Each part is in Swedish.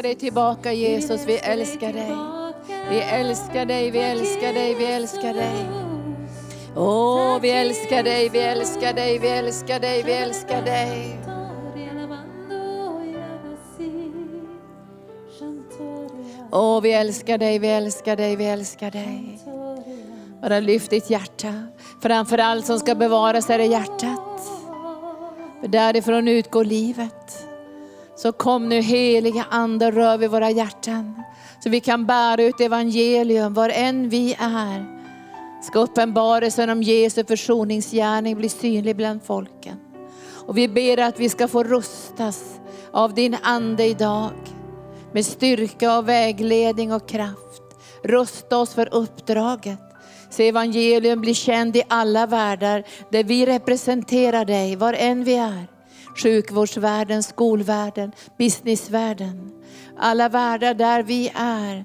älskar dig tillbaka Jesus, vi älskar dig. Vi älskar dig, vi älskar dig, vi älskar dig. Åh, vi älskar dig, vi älskar dig, vi älskar dig, vi älskar dig. Åh, vi älskar dig, vi älskar dig, vi älskar dig. Bara lyft ditt hjärta. Framför allt som ska bevaras är det hjärtat. För därifrån utgår livet. Så kom nu heliga Ande och rör vid våra hjärtan. Så vi kan bära ut evangelium var än vi är. Ska uppenbarelsen om Jesu försoningsgärning bli synlig bland folken. Och vi ber att vi ska få rustas av din Ande idag. Med styrka och vägledning och kraft. Rusta oss för uppdraget. Så evangelium blir känd i alla världar där vi representerar dig, var än vi är. Sjukvårdsvärlden, skolvärlden, businessvärlden. Alla världar där vi är.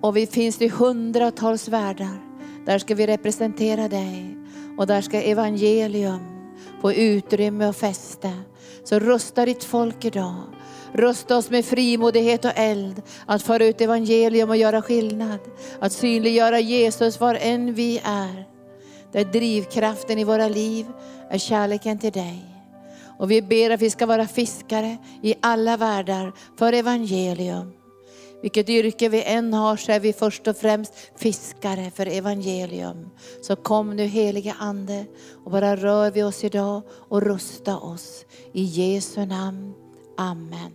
Och vi finns i hundratals världar. Där ska vi representera dig. Och där ska evangelium få utrymme och fäste. Så rusta ditt folk idag. Rusta oss med frimodighet och eld att föra ut evangelium och göra skillnad. Att synliggöra Jesus var än vi är. Det är drivkraften i våra liv är kärleken till dig. Och vi ber att vi ska vara fiskare i alla världar för evangelium. Vilket yrke vi än har så är vi först och främst fiskare för evangelium. Så kom nu heliga Ande och bara rör vi oss idag och rusta oss. I Jesu namn. Amen.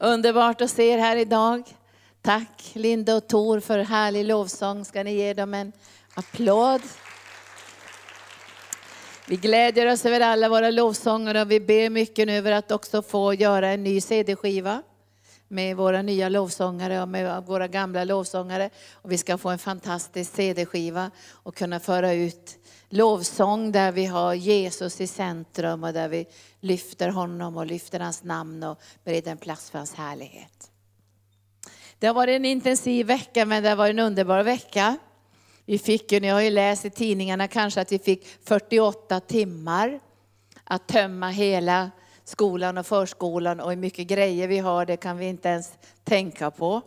Underbart att se er här idag. Tack Linda och Tor för härlig lovsång. Ska ni ge dem en applåd? Vi glädjer oss över alla våra lovsångare och vi ber mycket nu över att också få göra en ny CD-skiva med våra nya lovsångare och med våra gamla lovsångare. Och vi ska få en fantastisk CD-skiva och kunna föra ut lovsång där vi har Jesus i centrum och där vi lyfter honom och lyfter hans namn och bereder en plats för hans härlighet. Det har varit en intensiv vecka men det har varit en underbar vecka. Vi fick ju, ni har ju läst i tidningarna kanske att vi fick 48 timmar att tömma hela skolan och förskolan och hur mycket grejer vi har, det kan vi inte ens tänka på.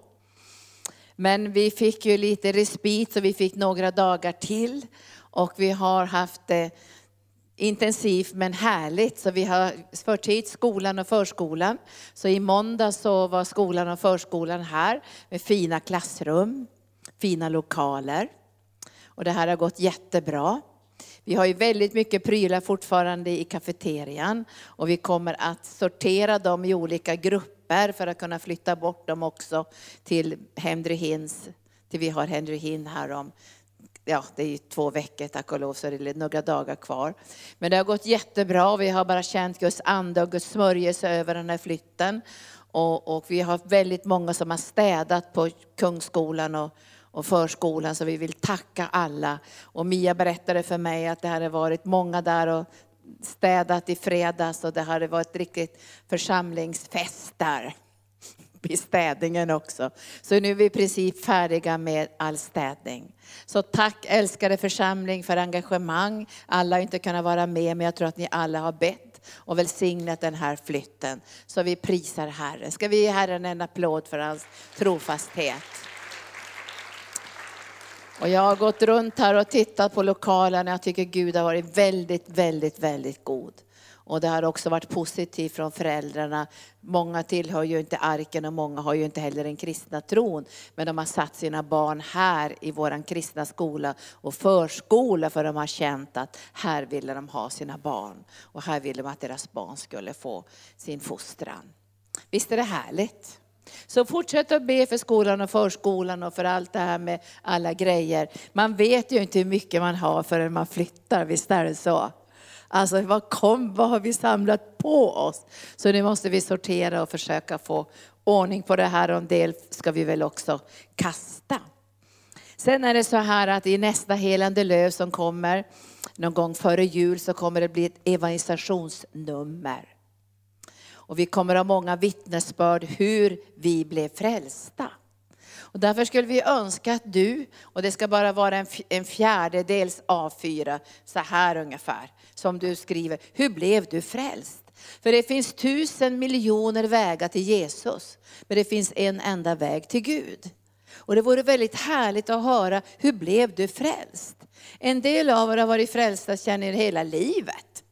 Men vi fick ju lite respit så vi fick några dagar till och vi har haft det intensivt men härligt. Så vi har fört hit skolan och förskolan. Så i måndag så var skolan och förskolan här med fina klassrum, fina lokaler. Och det här har gått jättebra. Vi har ju väldigt mycket prylar fortfarande i kafeterian och vi kommer att sortera dem i olika grupper för att kunna flytta bort dem också till Henry Hinns, till vi har Henry Hinn här om ja, det är ju två veckor tack och lov, så det är några dagar kvar. Men det har gått jättebra. Vi har bara känt Guds ande och Guds smörjelse över den här flytten. Och, och vi har väldigt många som har städat på Kungsskolan och, och förskolan, så vi vill tacka alla. Och Mia berättade för mig att det hade varit många där och städat i fredags och det hade varit riktigt församlingsfest där vid städningen också. Så nu är vi i princip färdiga med all städning. Så tack älskade församling för engagemang. Alla har inte kunnat vara med, men jag tror att ni alla har bett och välsignat den här flytten. Så vi prisar Herren. Ska vi ge Herren en applåd för hans trofasthet? Och jag har gått runt här och tittat på lokalen och jag tycker Gud har varit väldigt, väldigt, väldigt god. Och det har också varit positivt från föräldrarna. Många tillhör ju inte arken och många har ju inte heller den kristna tron. Men de har satt sina barn här i vår kristna skola och förskola för de har känt att här ville de ha sina barn. Och här ville de att deras barn skulle få sin fostran. Visst är det härligt? Så fortsätt att be för skolan och förskolan och för allt det här med alla grejer. Man vet ju inte hur mycket man har förrän man flyttar, visst är det så? Alltså vad, kom, vad har vi samlat på oss? Så nu måste vi sortera och försöka få ordning på det här och en del ska vi väl också kasta. Sen är det så här att i nästa helande löv som kommer någon gång före jul så kommer det bli ett evangelisationsnummer. Och vi kommer ha många vittnesbörd hur vi blev frälsta. Och därför skulle vi önska att du, och det ska bara vara en, en fjärdedels A4, så här ungefär, som du skriver, hur blev du frälst? För det finns tusen miljoner vägar till Jesus, men det finns en enda väg till Gud. Och det vore väldigt härligt att höra, hur blev du frälst? En del av er har varit frälsta känner er hela livet.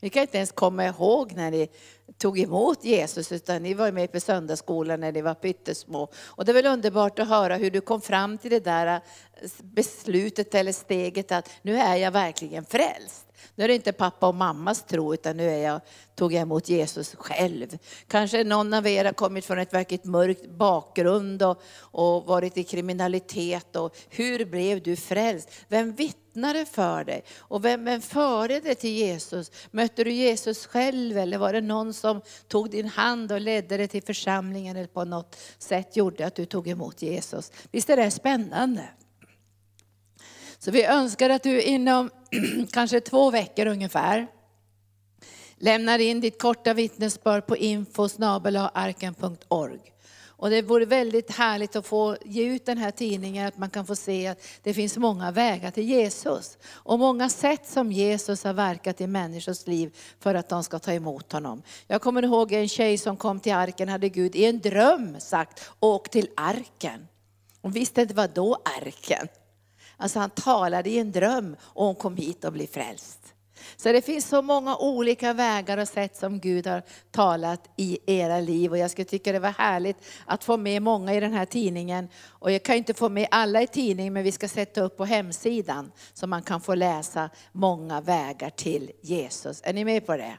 Ni kan inte ens komma ihåg när ni tog emot Jesus, utan ni var med på söndagsskolan när ni var pyttesmå. Och det är väl underbart att höra hur du kom fram till det där eh, beslutet eller steget att nu är jag verkligen frälst. Nu är det inte pappa och mammas tro, utan nu är jag, tog jag emot Jesus själv. Kanske någon av er har kommit från ett verkligt mörkt bakgrund och, och varit i kriminalitet. Och hur blev du frälst? Vem vittnade för dig? Och vem, vem förde dig till Jesus? Mötte du Jesus själv eller var det någon som tog din hand och ledde dig till församlingen eller på något sätt gjorde att du tog emot Jesus? Visst är det spännande? Så vi önskar att du inom kanske två veckor ungefär lämnar in ditt korta vittnesbörd på info.arken.org. Och det vore väldigt härligt att få ge ut den här tidningen, att man kan få se att det finns många vägar till Jesus. Och många sätt som Jesus har verkat i människors liv för att de ska ta emot honom. Jag kommer ihåg en tjej som kom till arken, hade Gud i en dröm sagt, åk till arken. Hon visste inte vad då arken. Alltså han talade i en dröm och hon kom hit och blev frälst. Så det finns så många olika vägar och sätt som Gud har talat i era liv. Och jag skulle tycka det var härligt att få med många i den här tidningen. Och jag kan inte få med alla i tidningen, men vi ska sätta upp på hemsidan så man kan få läsa många vägar till Jesus. Är ni med på det?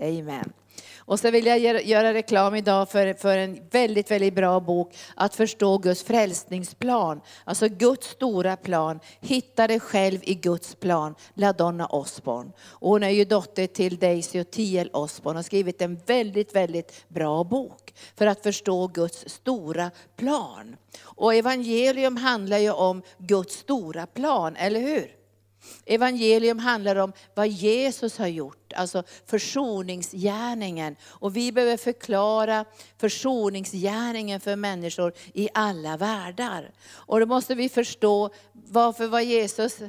Amen. Och så vill jag göra- reklam idag för, för en väldigt, väldigt bra bok, Att förstå Guds frälsningsplan. Alltså Guds stora plan. Hitta dig själv i Guds plan. LaDonna Osborn. Och hon är ju dotter till Daisy och T.L. Osborn och har skrivit en väldigt, väldigt bra bok för att förstå Guds stora plan. Och evangelium handlar ju om Guds stora plan, eller hur? Evangelium handlar om vad Jesus har gjort, alltså försoningsgärningen. Och vi behöver förklara försoningsgärningen för människor i alla världar. Och då måste vi förstå varför var Jesus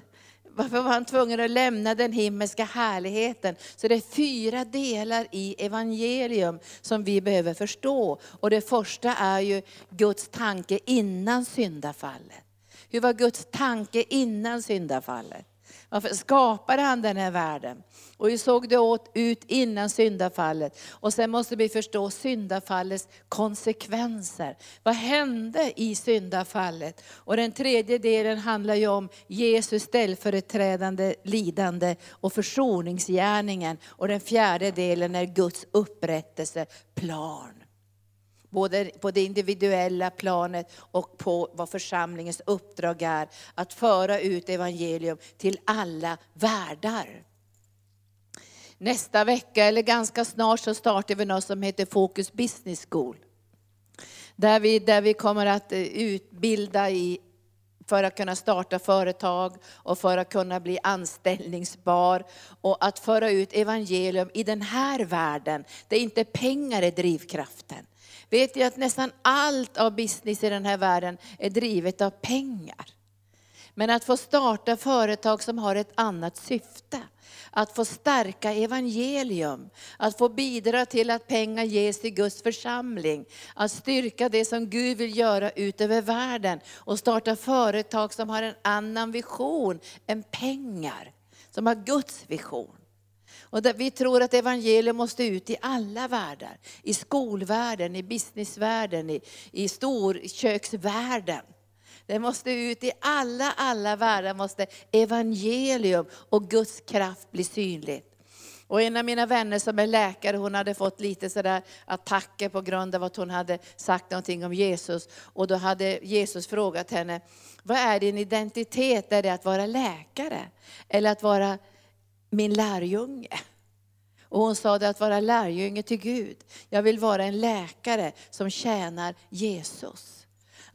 varför var han tvungen att lämna den himmelska härligheten? Så det är fyra delar i evangelium som vi behöver förstå. Och det första är ju Guds tanke innan syndafallet. Hur var Guds tanke innan syndafallet? Varför skapade han den här världen? Och hur såg det åt ut innan syndafallet? Och sen måste vi förstå syndafallets konsekvenser. Vad hände i syndafallet? Och den tredje delen handlar ju om Jesus ställföreträdande lidande och försoningsgärningen. Och den fjärde delen är Guds upprättelseplan. Både på det individuella planet och på vad församlingens uppdrag är. Att föra ut evangelium till alla världar. Nästa vecka, eller ganska snart, så startar vi något som heter Focus Business School. Där vi, där vi kommer att eh, utbilda i, för att kunna starta företag och för att kunna bli anställningsbar. Och att föra ut evangelium i den här världen, där inte pengar är drivkraften. Vet ni att nästan allt av business i den här världen är drivet av pengar. Men att få starta företag som har ett annat syfte. Att få stärka evangelium. Att få bidra till att pengar ges till Guds församling. Att styrka det som Gud vill göra ut över världen. Och starta företag som har en annan vision än pengar. Som har Guds vision. Och vi tror att evangelium måste ut i alla världar. I skolvärlden, i businessvärlden, i, i storköksvärlden. Det måste ut i alla, alla världar måste evangelium och Guds kraft bli synligt. Och en av mina vänner som är läkare, hon hade fått lite sådär attacker på grund av att hon hade sagt någonting om Jesus. Och då hade Jesus frågat henne, vad är din identitet? Är det att vara läkare? Eller att vara min lärjunge? Och hon sa det att vara lärjunge till Gud. Jag vill vara en läkare som tjänar Jesus.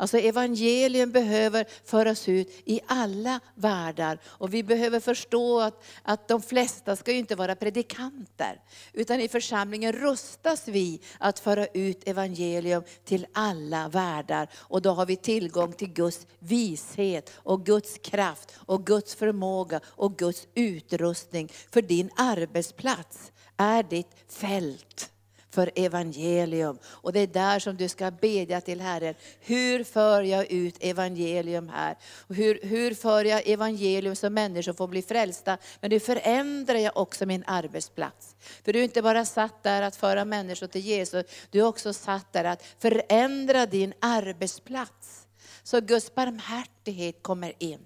Alltså evangelium behöver föras ut i alla världar. Och vi behöver förstå att, att de flesta ska ju inte vara predikanter. Utan i församlingen rustas vi att föra ut evangelium till alla världar. Och då har vi tillgång till Guds vishet och Guds kraft och Guds förmåga och Guds utrustning. För din arbetsplats är ditt fält för evangelium. Och det är där som du ska bedja till Herren. Hur för jag ut evangelium här? Och hur, hur för jag evangelium så människor får bli frälsta? Men hur förändrar jag också min arbetsplats. För du är inte bara satt där att föra människor till Jesus, du är också satt där att förändra din arbetsplats. Så Guds barmhärtighet kommer in.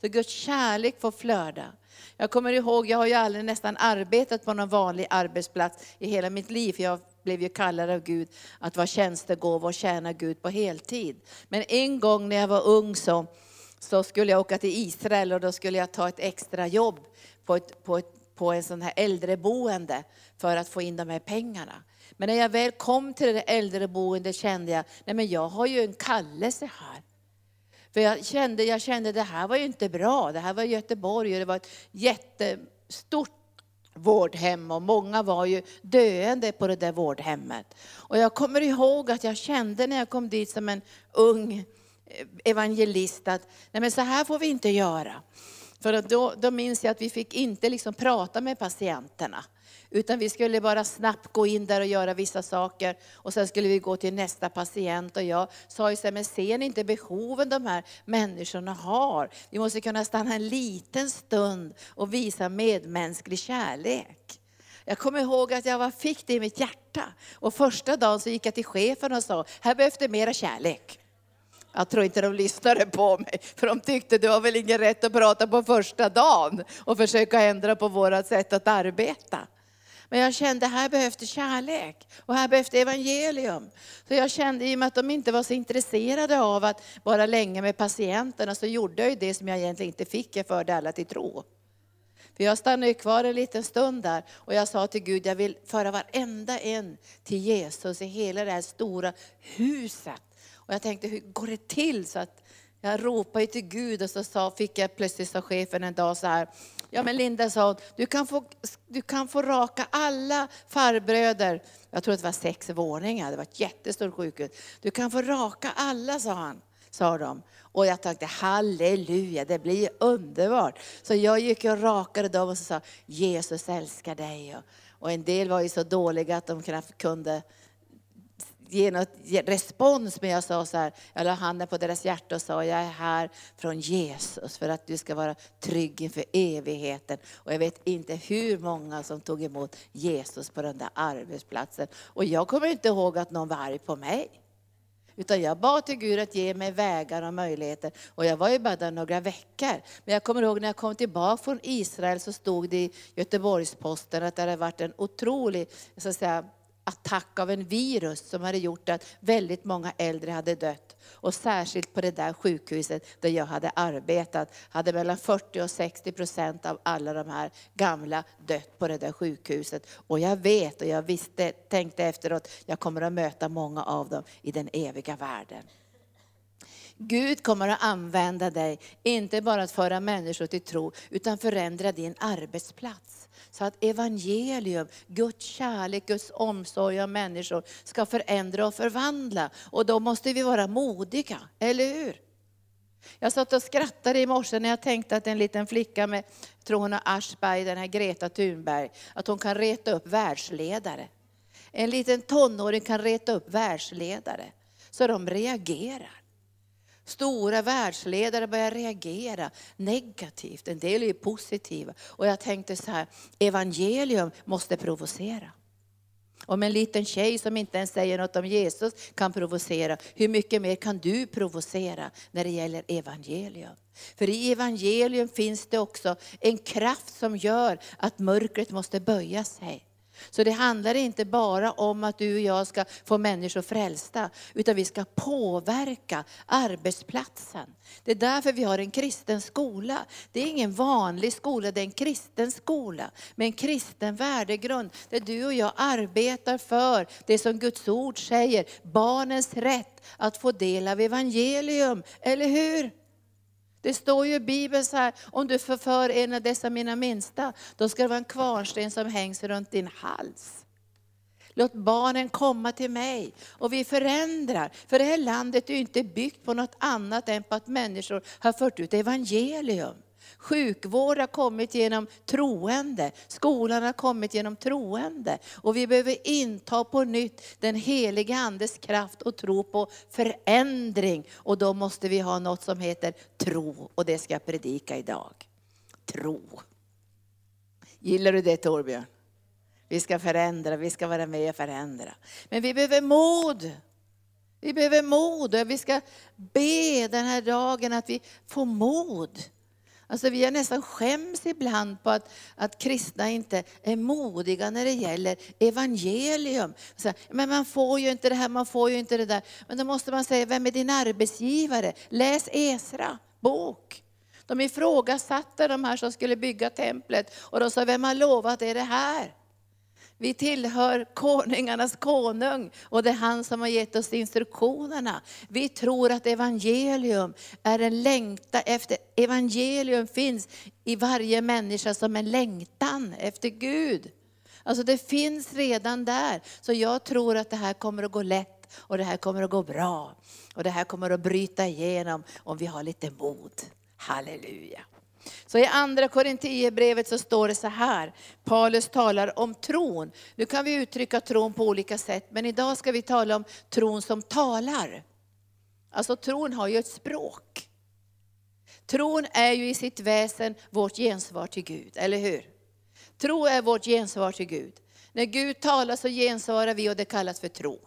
Så Guds kärlek får flöda. Jag kommer ihåg, jag har ju aldrig nästan arbetat på någon vanlig arbetsplats i hela mitt liv. För jag blev ju kallad av Gud att vara tjänstegåva och tjäna Gud på heltid. Men en gång när jag var ung så, så skulle jag åka till Israel och då skulle jag ta ett extra jobb på, ett, på, ett, på en sån här äldreboende för att få in de här pengarna. Men när jag väl kom till det äldreboendet kände jag, nej men jag har ju en kallelse här. För jag kände, jag kände det här var ju inte bra. Det här var Göteborg och det var ett jättestort vårdhem och många var ju döende på det där vårdhemmet. Och jag kommer ihåg att jag kände när jag kom dit som en ung eh, evangelist att nej men så här får vi inte göra. För då, då minns jag att vi fick inte liksom prata med patienterna. Utan vi skulle bara snabbt gå in där och göra vissa saker och sen skulle vi gå till nästa patient. Och jag sa ju så här, men ser ni inte behoven de här människorna har? Vi måste kunna stanna en liten stund och visa medmänsklig kärlek. Jag kommer ihåg att jag fick det i mitt hjärta. Och första dagen så gick jag till chefen och sa, här behövs det mera kärlek. Jag tror inte de lyssnade på mig, för de tyckte du har väl ingen rätt att prata på första dagen och försöka ändra på vårt sätt att arbeta. Men jag kände här behövs det kärlek och här behövs det evangelium. Så jag kände i och med att de inte var så intresserade av att vara länge med patienterna så gjorde jag ju det som jag egentligen inte fick, jag förde alla till tro. För jag stannade kvar en liten stund där och jag sa till Gud, jag vill föra varenda en till Jesus i hela det här stora huset. Och jag tänkte, hur går det till? Så att jag ropade till Gud och så sa, fick jag plötsligt sa chefen en dag så här, Ja men Linda sa hon, du kan få, du kan få raka alla farbröder. Jag tror att det var sex våningar, det var ett jättestort sjukhus. Du kan få raka alla, sa han. Sa de. Och jag tänkte halleluja, det blir underbart. Så jag gick och rakade dem och sa Jesus älskar dig. Och en del var ju så dåliga att de knappt kunde ge något respons, men jag sa så här, jag la handen på deras hjärta och sa, jag är här från Jesus för att du ska vara trygg inför evigheten. Och jag vet inte hur många som tog emot Jesus på den där arbetsplatsen. Och jag kommer inte ihåg att någon var arg på mig. Utan jag bad till Gud att ge mig vägar och möjligheter. Och jag var ju bara där några veckor. Men jag kommer ihåg när jag kom tillbaka från Israel så stod det i Göteborgs-Posten att det hade varit en otrolig så att säga, attack av en virus som hade gjort att väldigt många äldre hade dött. Och särskilt på det där sjukhuset där jag hade arbetat hade mellan 40 och 60 procent av alla de här gamla dött på det där sjukhuset. Och jag vet och jag visste, tänkte efteråt, jag kommer att möta många av dem i den eviga världen. Gud kommer att använda dig, inte bara att föra människor till tro, utan förändra din arbetsplats. Så att evangelium, Guds kärlek, Guds omsorg om människor ska förändra och förvandla. Och då måste vi vara modiga, eller hur? Jag satt och skrattade i morse när jag tänkte att en liten flicka med, jag tror hon har Aschberg, den här Greta Thunberg, att hon kan reta upp världsledare. En liten tonåring kan reta upp världsledare, så de reagerar. Stora världsledare börjar reagera negativt, en del är positiva. Och jag tänkte så här, evangelium måste provocera. Om en liten tjej som inte ens säger något om Jesus kan provocera, hur mycket mer kan du provocera när det gäller evangelium? För i evangelium finns det också en kraft som gör att mörkret måste böja sig. Så det handlar inte bara om att du och jag ska få människor frälsta, utan vi ska påverka arbetsplatsen. Det är därför vi har en kristen skola. Det är ingen vanlig skola, det är en kristen skola med en kristen värdegrund. Där du och jag arbetar för det som Guds ord säger, barnens rätt att få del av evangelium. Eller hur? Det står ju i Bibeln så här, om du förför en av dessa mina minsta, då ska det vara en kvarnsten som hängs runt din hals. Låt barnen komma till mig. Och vi förändrar. För det här landet är ju inte byggt på något annat än på att människor har fört ut evangelium. Sjukvård har kommit genom troende, skolan har kommit genom troende. Och vi behöver inta på nytt den heliga Andes kraft och tro på förändring. Och då måste vi ha något som heter tro, och det ska jag predika idag. Tro. Gillar du det Torbjörn? Vi ska förändra, vi ska vara med och förändra. Men vi behöver mod. Vi behöver mod och vi ska be den här dagen att vi får mod. Alltså vi har nästan skäms ibland på att, att kristna inte är modiga när det gäller evangelium. Så, men man får ju inte det här, man får ju inte det där. Men då måste man säga, vem är din arbetsgivare? Läs Esra bok. De ifrågasatte de här som skulle bygga templet och de sa, vem har lovat er det här? Vi tillhör konungarnas konung och det är han som har gett oss instruktionerna. Vi tror att evangelium är en längtan efter, evangelium finns i varje människa som en längtan efter Gud. Alltså det finns redan där. Så jag tror att det här kommer att gå lätt och det här kommer att gå bra. Och det här kommer att bryta igenom om vi har lite mod. Halleluja. Så i andra Korinthierbrevet så står det så här, Paulus talar om tron. Nu kan vi uttrycka tron på olika sätt, men idag ska vi tala om tron som talar. Alltså tron har ju ett språk. Tron är ju i sitt väsen vårt gensvar till Gud, eller hur? Tro är vårt gensvar till Gud. När Gud talar så gensvarar vi och det kallas för tro.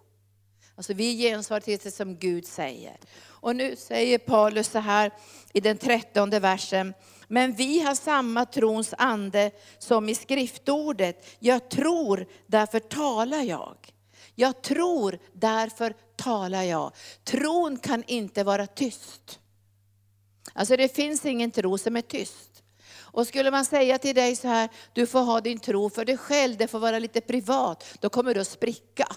Alltså vi gensvarar till det som Gud säger. Och nu säger Paulus så här i den trettonde versen, men vi har samma trons ande som i skriftordet. Jag tror, därför talar jag. Jag tror, därför talar jag. Tron kan inte vara tyst. Alltså det finns ingen tro som är tyst. Och skulle man säga till dig så här, du får ha din tro för dig själv, det får vara lite privat, då kommer du att spricka.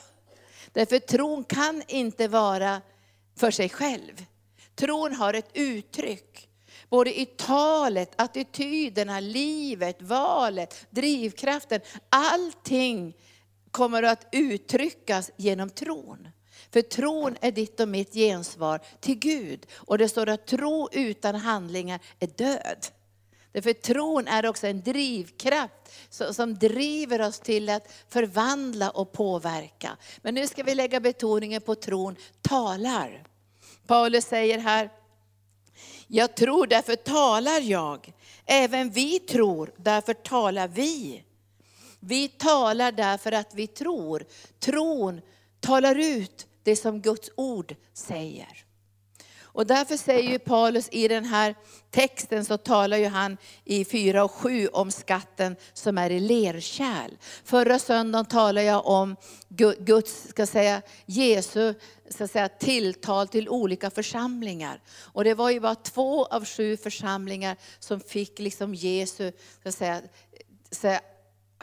Därför tron kan inte vara för sig själv. Tron har ett uttryck. Både i talet, attityderna, livet, valet, drivkraften. Allting kommer att uttryckas genom tron. För tron är ditt och mitt gensvar till Gud. Och det står att tro utan handlingar är död. Därför tron är också en drivkraft som driver oss till att förvandla och påverka. Men nu ska vi lägga betoningen på tron talar. Paulus säger här, jag tror, därför talar jag. Även vi tror, därför talar vi. Vi talar därför att vi tror. Tron talar ut det som Guds ord säger. Och därför säger ju Paulus i den här texten så talar ju han i 4 och 7 om skatten som är i lerkärl. Förra söndagen talade jag om Guds, ska säga, Jesu ska säga, tilltal till olika församlingar. Och det var ju bara två av sju församlingar som fick liksom Jesu ska säga, säga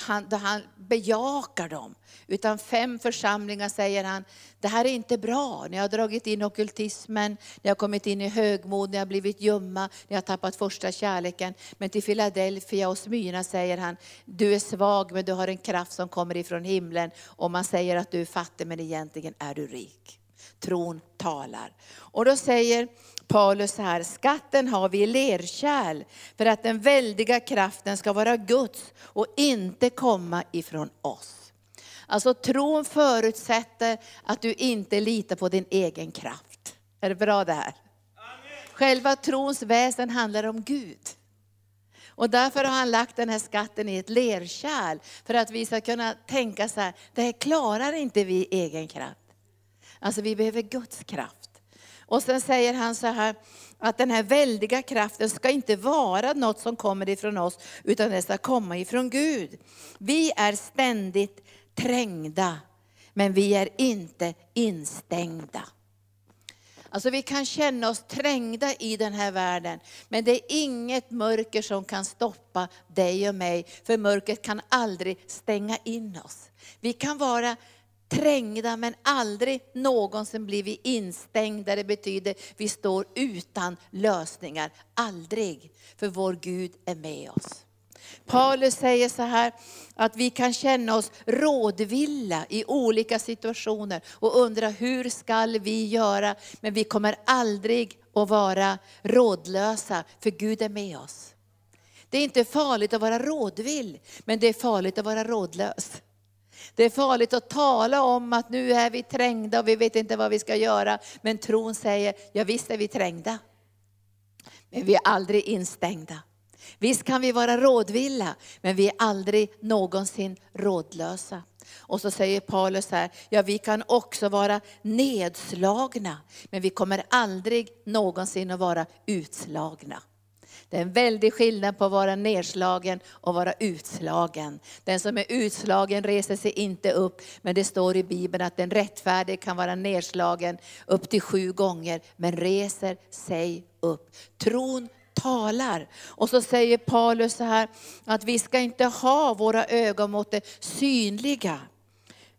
han, då han bejakar dem. Utan fem församlingar säger han, det här är inte bra. Ni har dragit in okultismen, ni har kommit in i högmod, ni har blivit ljumma, ni har tappat första kärleken. Men till Philadelphia och Smyrna säger han, du är svag men du har en kraft som kommer ifrån himlen. Och man säger att du är fattig men egentligen är du rik. Tron talar. Och då säger Paulus här, skatten har vi i lerkärl för att den väldiga kraften ska vara Guds och inte komma ifrån oss. Alltså tron förutsätter att du inte litar på din egen kraft. Är det bra det här? Själva trons väsen handlar om Gud. Och därför har han lagt den här skatten i ett lerkärl för att vi ska kunna tänka så här, det här klarar inte vi egen kraft. Alltså vi behöver Guds kraft. Och sen säger han så här, att den här väldiga kraften ska inte vara något som kommer ifrån oss, utan det ska komma ifrån Gud. Vi är ständigt trängda, men vi är inte instängda. Alltså vi kan känna oss trängda i den här världen, men det är inget mörker som kan stoppa dig och mig, för mörkret kan aldrig stänga in oss. Vi kan vara trängda men aldrig någonsin blir vi instängda. Det betyder vi står utan lösningar. Aldrig. För vår Gud är med oss. Paulus säger så här att vi kan känna oss rådvilla i olika situationer och undra hur skall vi göra? Men vi kommer aldrig att vara rådlösa för Gud är med oss. Det är inte farligt att vara rådvill, men det är farligt att vara rådlös. Det är farligt att tala om att nu är vi trängda och vi vet inte vad vi ska göra. Men tron säger, ja visst är vi trängda. Men vi är aldrig instängda. Visst kan vi vara rådvilla, men vi är aldrig någonsin rådlösa. Och så säger Paulus här, ja vi kan också vara nedslagna, men vi kommer aldrig någonsin att vara utslagna. Det är en väldig skillnad på att vara nedslagen och vara utslagen. Den som är utslagen reser sig inte upp, men det står i Bibeln att den rättfärdige kan vara nedslagen upp till sju gånger, men reser sig upp. Tron talar. Och så säger Paulus så här, att vi ska inte ha våra ögon mot det synliga.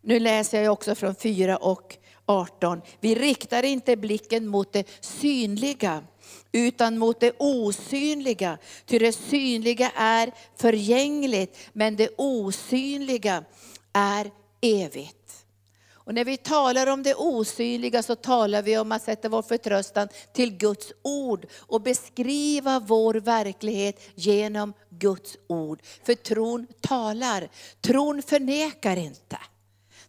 Nu läser jag också från 4 och 18. Vi riktar inte blicken mot det synliga, utan mot det osynliga. Ty det synliga är förgängligt, men det osynliga är evigt. Och när vi talar om det osynliga så talar vi om att sätta vår förtröstan till Guds ord och beskriva vår verklighet genom Guds ord. För tron talar, tron förnekar inte,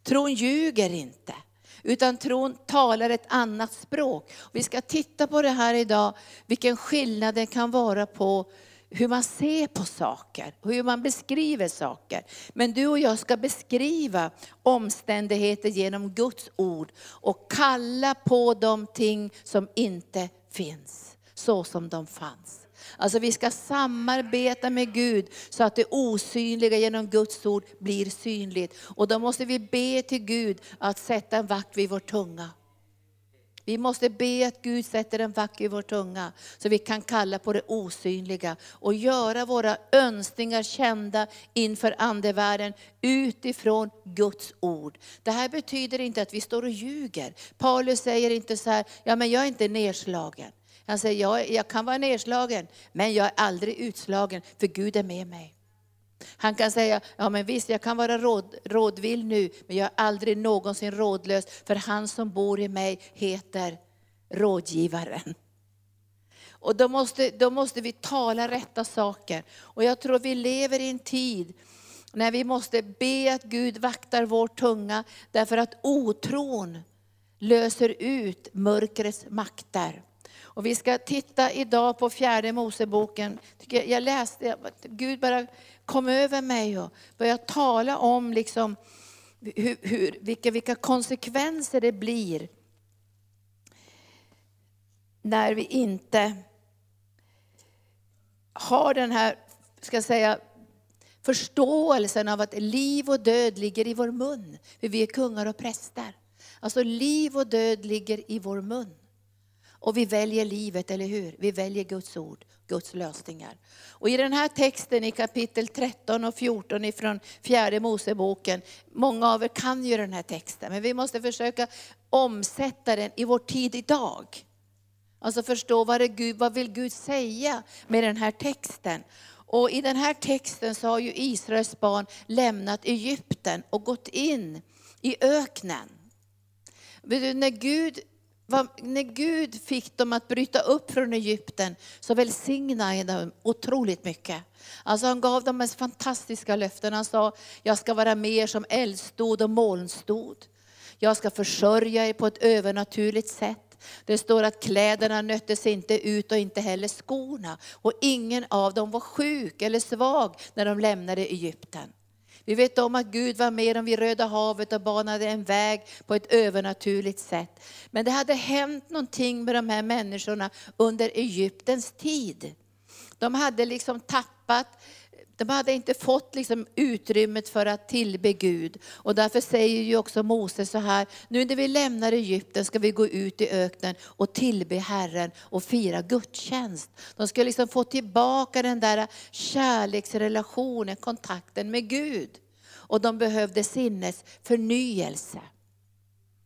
tron ljuger inte. Utan tron talar ett annat språk. Vi ska titta på det här idag, vilken skillnad det kan vara på hur man ser på saker, hur man beskriver saker. Men du och jag ska beskriva omständigheter genom Guds ord och kalla på de ting som inte finns, så som de fanns. Alltså vi ska samarbeta med Gud så att det osynliga genom Guds ord blir synligt. Och då måste vi be till Gud att sätta en vakt vid vår tunga. Vi måste be att Gud sätter en vakt i vår tunga så vi kan kalla på det osynliga och göra våra önskningar kända inför andevärlden utifrån Guds ord. Det här betyder inte att vi står och ljuger. Paulus säger inte så här, ja men jag är inte nedslagen. Han säger, jag, jag kan vara nedslagen, men jag är aldrig utslagen, för Gud är med mig. Han kan säga, ja men visst jag kan vara råd, rådvill nu, men jag är aldrig någonsin rådlös, för han som bor i mig heter rådgivaren. Och då måste, då måste vi tala rätta saker. Och jag tror vi lever i en tid när vi måste be att Gud vaktar vår tunga, därför att otron löser ut mörkrets makter. Och vi ska titta idag på fjärde Moseboken. Jag läste, Gud bara kom över mig och började tala om liksom hur, hur, vilka, vilka konsekvenser det blir när vi inte har den här, ska jag säga, förståelsen av att liv och död ligger i vår mun. För vi är kungar och präster. Alltså liv och död ligger i vår mun. Och vi väljer livet, eller hur? Vi väljer Guds ord, Guds lösningar. Och i den här texten i kapitel 13 och 14 ifrån fjärde Moseboken, många av er kan ju den här texten, men vi måste försöka omsätta den i vår tid idag. Alltså förstå vad, det Gud, vad vill Gud säga med den här texten. Och i den här texten så har ju Israels barn lämnat Egypten och gått in i öknen. När Gud när Gud fick dem att bryta upp från Egypten så välsignade han dem otroligt mycket. Alltså han gav dem mest fantastiska löften. Han sa, jag ska vara med er som eldstod och molnstod. Jag ska försörja er på ett övernaturligt sätt. Det står att kläderna nöttes inte ut och inte heller skorna. Och ingen av dem var sjuk eller svag när de lämnade Egypten. Vi vet om att Gud var med dem vid Röda havet och banade en väg på ett övernaturligt sätt. Men det hade hänt någonting med de här människorna under Egyptens tid. De hade liksom tappat de hade inte fått liksom utrymmet för att tillbe Gud. Och därför säger ju också Moses så här, nu när vi lämnar Egypten ska vi gå ut i öknen och tillbe Herren och fira gudstjänst. De ska liksom få tillbaka den där kärleksrelationen, kontakten med Gud. Och de behövde sinnes förnyelse.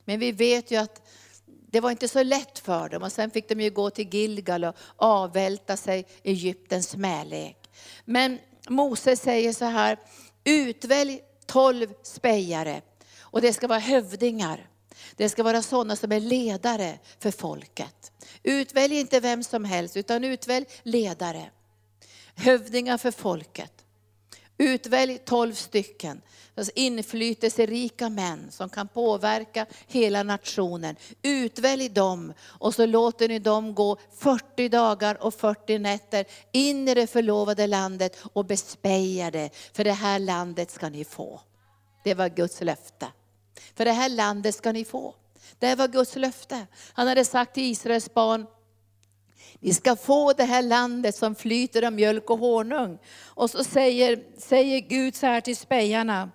Men vi vet ju att det var inte så lätt för dem och sen fick de ju gå till Gilgal och avvälta sig Egyptens smälek. Men Moses säger så här, utvälj tolv spejare och det ska vara hövdingar. Det ska vara sådana som är ledare för folket. Utvälj inte vem som helst utan utvälj ledare. Hövdingar för folket. Utvälj tolv stycken alltså inflytelserika män som kan påverka hela nationen. Utvälj dem och så låter ni dem gå 40 dagar och 40 nätter in i det förlovade landet och bespeja det. För det här landet ska ni få. Det var Guds löfte. För det här landet ska ni få. Det var Guds löfte. Han hade sagt till Israels barn, ni ska få det här landet som flyter av mjölk och honung. Och så säger, säger Gud så här till spejarna,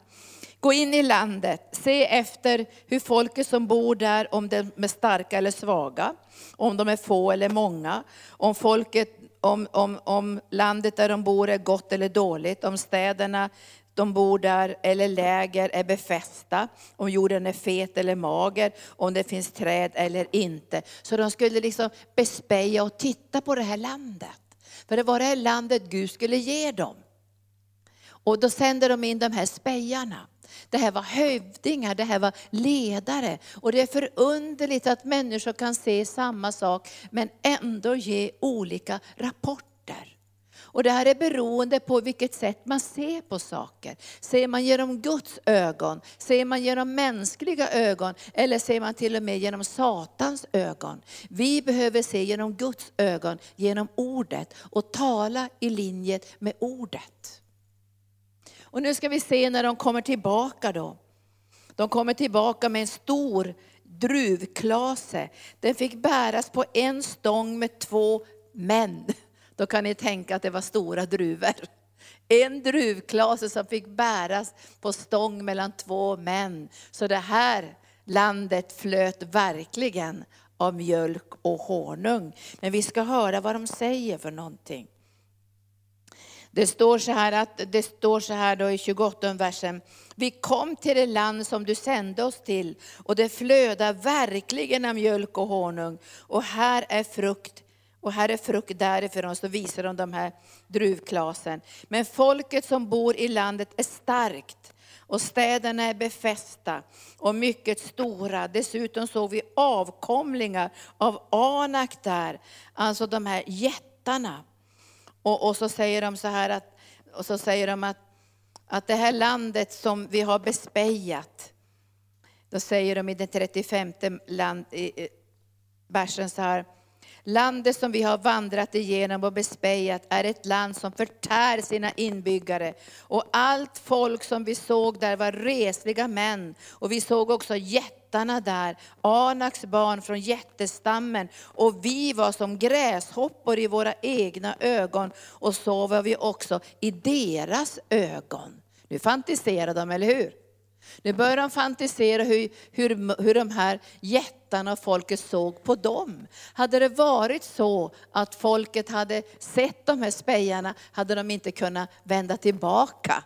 Gå in i landet, se efter hur folket som bor där, om de är starka eller svaga, om de är få eller många, om folket om, om, om landet där de bor är gott eller dåligt, om städerna de bor där eller läger är befästa, om jorden är fet eller mager, om det finns träd eller inte. Så de skulle liksom bespeja och titta på det här landet. För det var det här landet Gud skulle ge dem. Och då sände de in de här spejarna. Det här var hövdingar, det här var ledare. Och det är förunderligt att människor kan se samma sak men ändå ge olika rapporter. Och det här är beroende på vilket sätt man ser på saker. Ser man genom Guds ögon, ser man genom mänskliga ögon eller ser man till och med genom Satans ögon. Vi behöver se genom Guds ögon, genom ordet och tala i linje med ordet. Och nu ska vi se när de kommer tillbaka då. De kommer tillbaka med en stor druvklase. Den fick bäras på en stång med två män. Då kan ni tänka att det var stora druvor. En druvklase som fick bäras på stång mellan två män. Så det här landet flöt verkligen av mjölk och honung. Men vi ska höra vad de säger för någonting. Det står så här, att, det står så här då i 28 versen. Vi kom till det land som du sände oss till och det flödar verkligen av mjölk och honung. Och här är frukt och här är frukt därifrån, så visar de de här druvklasen. Men folket som bor i landet är starkt och städerna är befästa och mycket stora. Dessutom såg vi avkomlingar av Anak där, alltså de här jättarna. Och, och, så säger de så här att, och så säger de att, att det här landet som vi har bespejat, då säger de i den 35 land, i, versen så här, Landet som vi har vandrat igenom och bespejat är ett land som förtär sina inbyggare. Och allt folk som vi såg där var resliga män. Och vi såg också jättarna där, Anaks barn från jättestammen. Och vi var som gräshoppor i våra egna ögon. Och så var vi också i deras ögon. Nu fantiserar de, eller hur? Nu börjar de fantisera hur, hur, hur de här jättarna och folket såg på dem. Hade det varit så att folket hade sett de här spejarna hade de inte kunnat vända tillbaka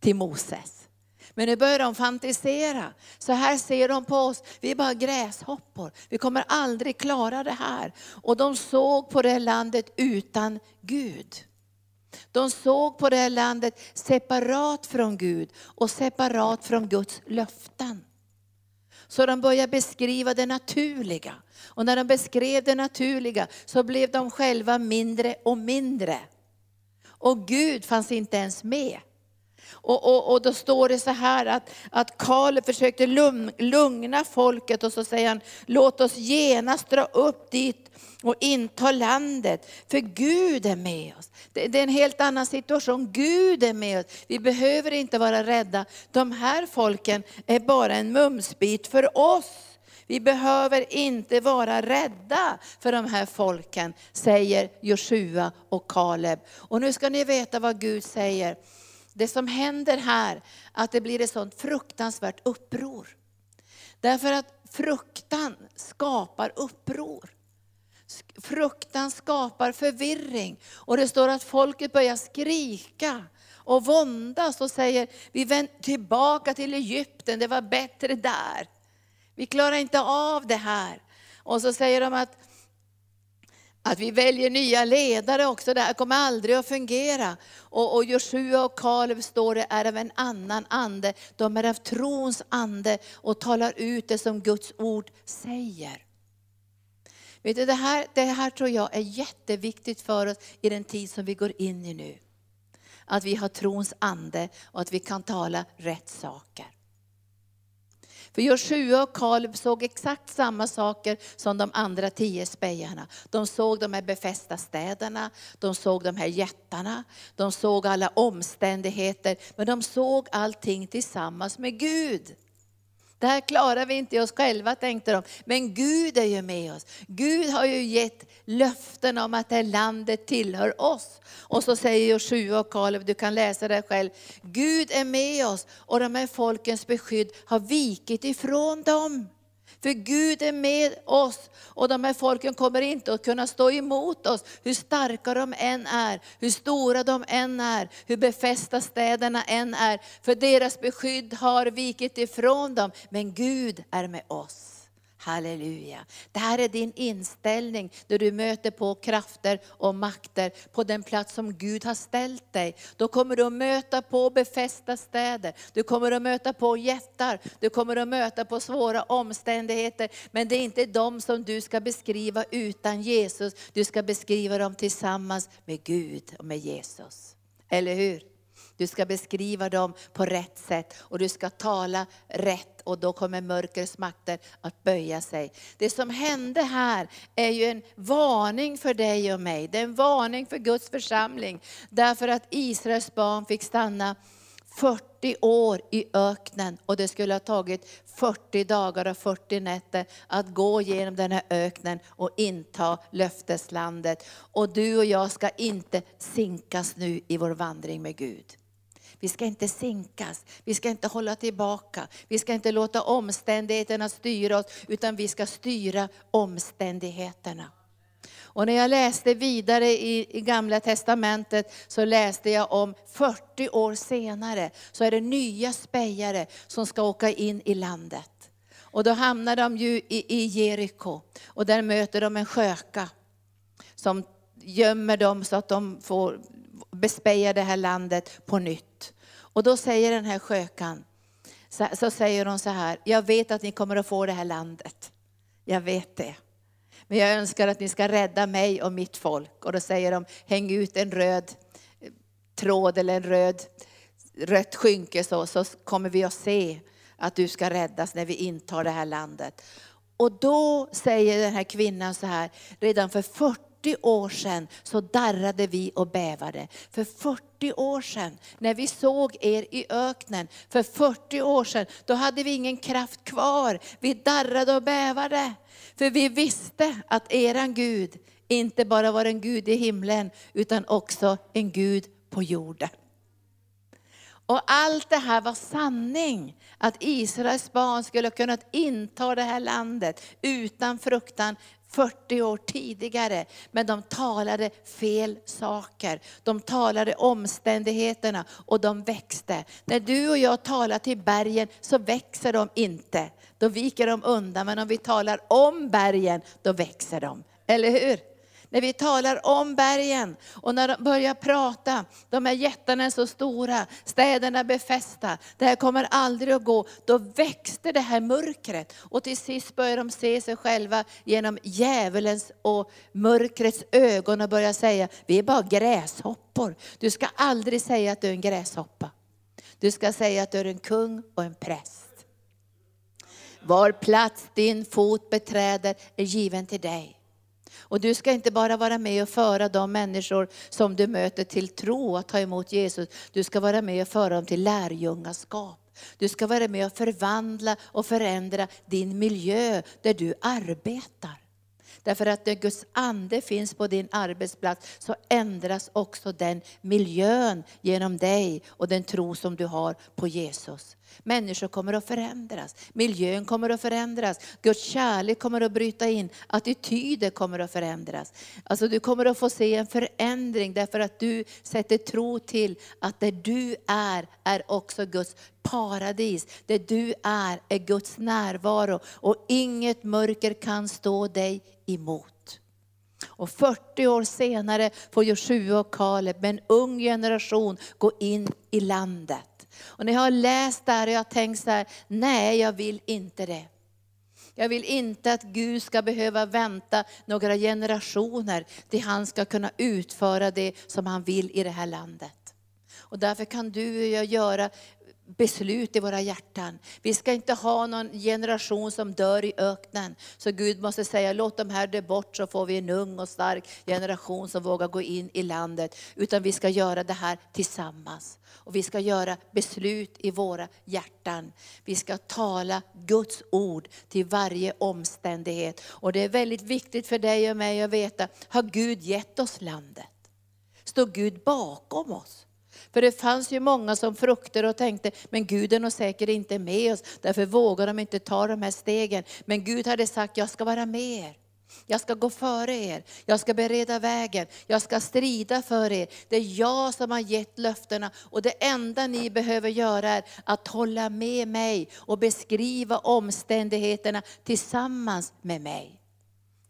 till Moses. Men nu börjar de fantisera. Så här ser de på oss, vi är bara gräshoppor. Vi kommer aldrig klara det här. Och de såg på det landet utan Gud. De såg på det här landet separat från Gud och separat från Guds löften. Så de började beskriva det naturliga. Och när de beskrev det naturliga så blev de själva mindre och mindre. Och Gud fanns inte ens med. Och, och, och då står det så här att, att Kaleb försökte lugna folket och så säger han, låt oss genast dra upp dit och inta landet, för Gud är med oss. Det, det är en helt annan situation, Gud är med oss. Vi behöver inte vara rädda. De här folken är bara en mumsbit för oss. Vi behöver inte vara rädda för de här folken, säger Joshua och Kaleb. Och nu ska ni veta vad Gud säger. Det som händer här, att det blir ett sånt fruktansvärt uppror. Därför att fruktan skapar uppror. Fruktan skapar förvirring. Och det står att folket börjar skrika och våndas och säger, vi vänder tillbaka till Egypten, det var bättre där. Vi klarar inte av det här. Och så säger de att, att vi väljer nya ledare också, det här kommer aldrig att fungera. Och, och Joshua och Kaleb står det är av en annan ande, de är av trons ande och talar ut det som Guds ord säger. Vet du, det, här, det här tror jag är jätteviktigt för oss i den tid som vi går in i nu. Att vi har trons ande och att vi kan tala rätt saker. För Joshua och Kaleb såg exakt samma saker som de andra tio spejarna. De såg de här befästa städerna, de såg de här jättarna, de såg alla omständigheter, men de såg allting tillsammans med Gud. Det här klarar vi inte oss själva tänkte de. Men Gud är ju med oss. Gud har ju gett löften om att det här landet tillhör oss. Och så säger Joshua och Kaleb, du kan läsa det själv. Gud är med oss och de här folkens beskydd har vikit ifrån dem. För Gud är med oss och de här folken kommer inte att kunna stå emot oss, hur starka de än är, hur stora de än är, hur befästa städerna än är. För deras beskydd har vikit ifrån dem, men Gud är med oss. Halleluja. Det här är din inställning när du möter på krafter och makter på den plats som Gud har ställt dig. Då kommer du att möta på befästa städer, du kommer att möta på jättar, du kommer att möta på svåra omständigheter. Men det är inte de som du ska beskriva utan Jesus, du ska beskriva dem tillsammans med Gud och med Jesus. Eller hur? Du ska beskriva dem på rätt sätt och du ska tala rätt och då kommer mörkrets makter att böja sig. Det som hände här är ju en varning för dig och mig. Det är en varning för Guds församling. Därför att Israels barn fick stanna 40 år i öknen och det skulle ha tagit 40 dagar och 40 nätter att gå genom den här öknen och inta löfteslandet. Och du och jag ska inte sinkas nu i vår vandring med Gud. Vi ska inte sinkas, vi ska inte hålla tillbaka, vi ska inte låta omständigheterna styra oss, utan vi ska styra omständigheterna. Och när jag läste vidare i, i Gamla Testamentet så läste jag om 40 år senare så är det nya spejare som ska åka in i landet. Och då hamnar de ju i, i Jeriko och där möter de en sköka som gömmer dem så att de får bespeja det här landet på nytt. Och då säger den här skökan, så, så säger hon så här, jag vet att ni kommer att få det här landet. Jag vet det. Men jag önskar att ni ska rädda mig och mitt folk. Och då säger de, häng ut en röd tråd eller en röd, rött skynke så, så kommer vi att se att du ska räddas när vi intar det här landet. Och då säger den här kvinnan så här, redan för 40 40 år sedan så darrade vi och bävade. För 40 år sedan när vi såg er i öknen, för 40 år sedan, då hade vi ingen kraft kvar. Vi darrade och bävade. För vi visste att eran Gud inte bara var en Gud i himlen, utan också en Gud på jorden. Och allt det här var sanning. Att Israels barn skulle ha kunnat inta det här landet utan fruktan 40 år tidigare. Men de talade fel saker. De talade omständigheterna och de växte. När du och jag talar till bergen så växer de inte. Då viker de undan. Men om vi talar om bergen, då växer de. Eller hur? När vi talar om bergen och när de börjar prata, de här jättarna är så stora, städerna befästa, det här kommer aldrig att gå. Då växte det här mörkret och till sist börjar de se sig själva genom djävulens och mörkrets ögon och börjar säga, vi är bara gräshoppor. Du ska aldrig säga att du är en gräshoppa. Du ska säga att du är en kung och en präst. Var plats din fot beträder är given till dig. Och du ska inte bara vara med och föra de människor som du möter till tro att ta emot Jesus. Du ska vara med och föra dem till lärjungaskap. Du ska vara med och förvandla och förändra din miljö där du arbetar. Därför att när Guds ande finns på din arbetsplats så ändras också den miljön genom dig och den tro som du har på Jesus. Människor kommer att förändras, miljön kommer att förändras, Guds kärlek kommer att bryta in, attityder kommer att förändras. Alltså du kommer att få se en förändring därför att du sätter tro till att där du är, är också Guds paradis. Där du är, är Guds närvaro och inget mörker kan stå dig emot. Och 40 år senare får Joshua och Kaleb med en ung generation gå in i landet. Och när jag har läst det här och jag har tänkt så här, nej jag vill inte det. Jag vill inte att Gud ska behöva vänta några generationer till han ska kunna utföra det som han vill i det här landet. Och därför kan du och jag göra beslut i våra hjärtan. Vi ska inte ha någon generation som dör i öknen. Så Gud måste säga, låt de här dö bort så får vi en ung och stark generation som vågar gå in i landet. Utan vi ska göra det här tillsammans. Och vi ska göra beslut i våra hjärtan. Vi ska tala Guds ord till varje omständighet. Och det är väldigt viktigt för dig och mig att veta, har Gud gett oss landet? Står Gud bakom oss? För det fanns ju många som fruktade och tänkte, men Gud är nog säkert inte med oss, därför vågar de inte ta de här stegen. Men Gud hade sagt, jag ska vara med er. Jag ska gå före er, jag ska bereda vägen, jag ska strida för er. Det är jag som har gett löftena och det enda ni behöver göra är att hålla med mig och beskriva omständigheterna tillsammans med mig.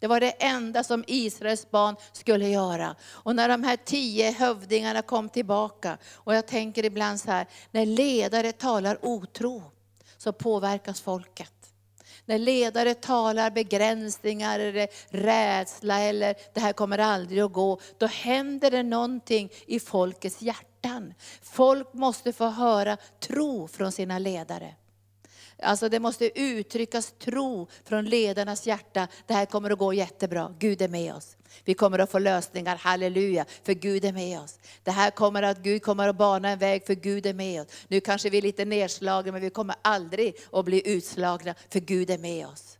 Det var det enda som Israels barn skulle göra. Och när de här tio hövdingarna kom tillbaka, och jag tänker ibland så här, när ledare talar otro så påverkas folket. När ledare talar begränsningar eller rädsla eller det här kommer aldrig att gå, då händer det någonting i folkets hjärtan. Folk måste få höra tro från sina ledare. Alltså det måste uttryckas tro från ledarnas hjärta. Det här kommer att gå jättebra, Gud är med oss. Vi kommer att få lösningar, halleluja, för Gud är med oss. Det här kommer att, Gud kommer att bana en väg, för Gud är med oss. Nu kanske vi är lite nedslagna, men vi kommer aldrig att bli utslagna, för Gud är med oss.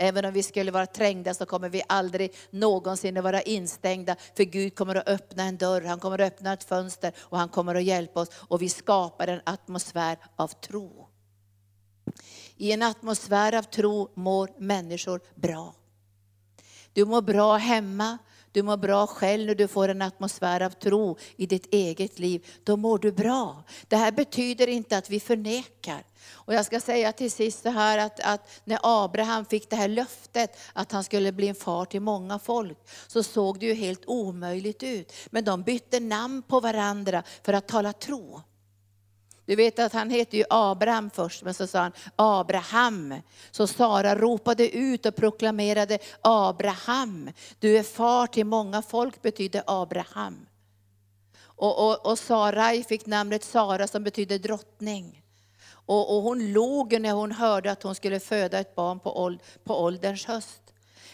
Även om vi skulle vara trängda så kommer vi aldrig någonsin att vara instängda. För Gud kommer att öppna en dörr, han kommer att öppna ett fönster och han kommer att hjälpa oss. Och vi skapar en atmosfär av tro. I en atmosfär av tro mår människor bra. Du mår bra hemma, du mår bra själv när du får en atmosfär av tro i ditt eget liv. Då mår du bra. Det här betyder inte att vi förnekar. Och jag ska säga till sist så här att, att, när Abraham fick det här löftet att han skulle bli en far till många folk, så såg det ju helt omöjligt ut. Men de bytte namn på varandra för att tala tro. Du vet att han hette ju Abraham först, men så sa han Abraham. Så Sara ropade ut och proklamerade Abraham. Du är far till många folk betyder Abraham. Och, och, och Sarai fick namnet Sara som betyder drottning. Och, och, hon log när hon hörde att hon skulle föda ett barn på, åld, på ålderns höst.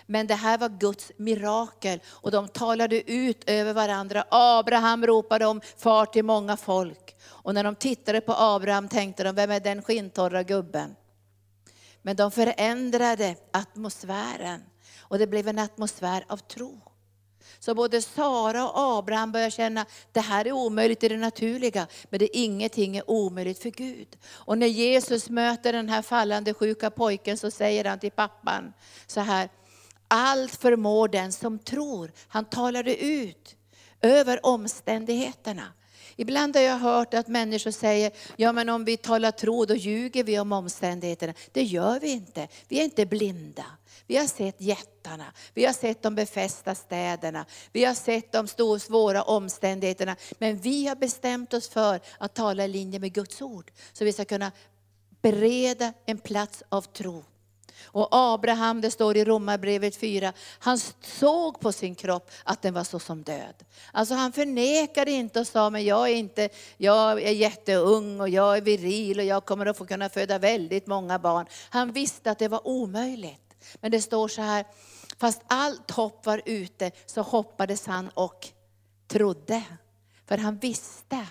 Men det här var Guds mirakel och de talade ut över varandra. Abraham ropade om far till många folk. Och när de tittade på Abraham tänkte de, vem är den skintorra gubben? Men de förändrade atmosfären och det blev en atmosfär av tro. Så både Sara och Abraham börjar känna, det här är omöjligt i det naturliga, men det är ingenting är omöjligt för Gud. Och när Jesus möter den här fallande sjuka pojken så säger han till pappan så här, allt förmår den som tror. Han talade ut över omständigheterna. Ibland har jag hört att människor säger, ja men om vi talar tro då ljuger vi om omständigheterna. Det gör vi inte, vi är inte blinda. Vi har sett jättarna, vi har sett de befästa städerna, vi har sett de stora svåra omständigheterna. Men vi har bestämt oss för att tala i linje med Guds ord. Så vi ska kunna bereda en plats av tro. Och Abraham, det står i Romarbrevet 4, han såg på sin kropp att den var så som död. Alltså han förnekade inte och sa, men jag är, inte, jag är jätteung och jag är viril och jag kommer att få kunna föda väldigt många barn. Han visste att det var omöjligt. Men det står så här, fast allt hopp var ute så hoppades han och trodde. För han visste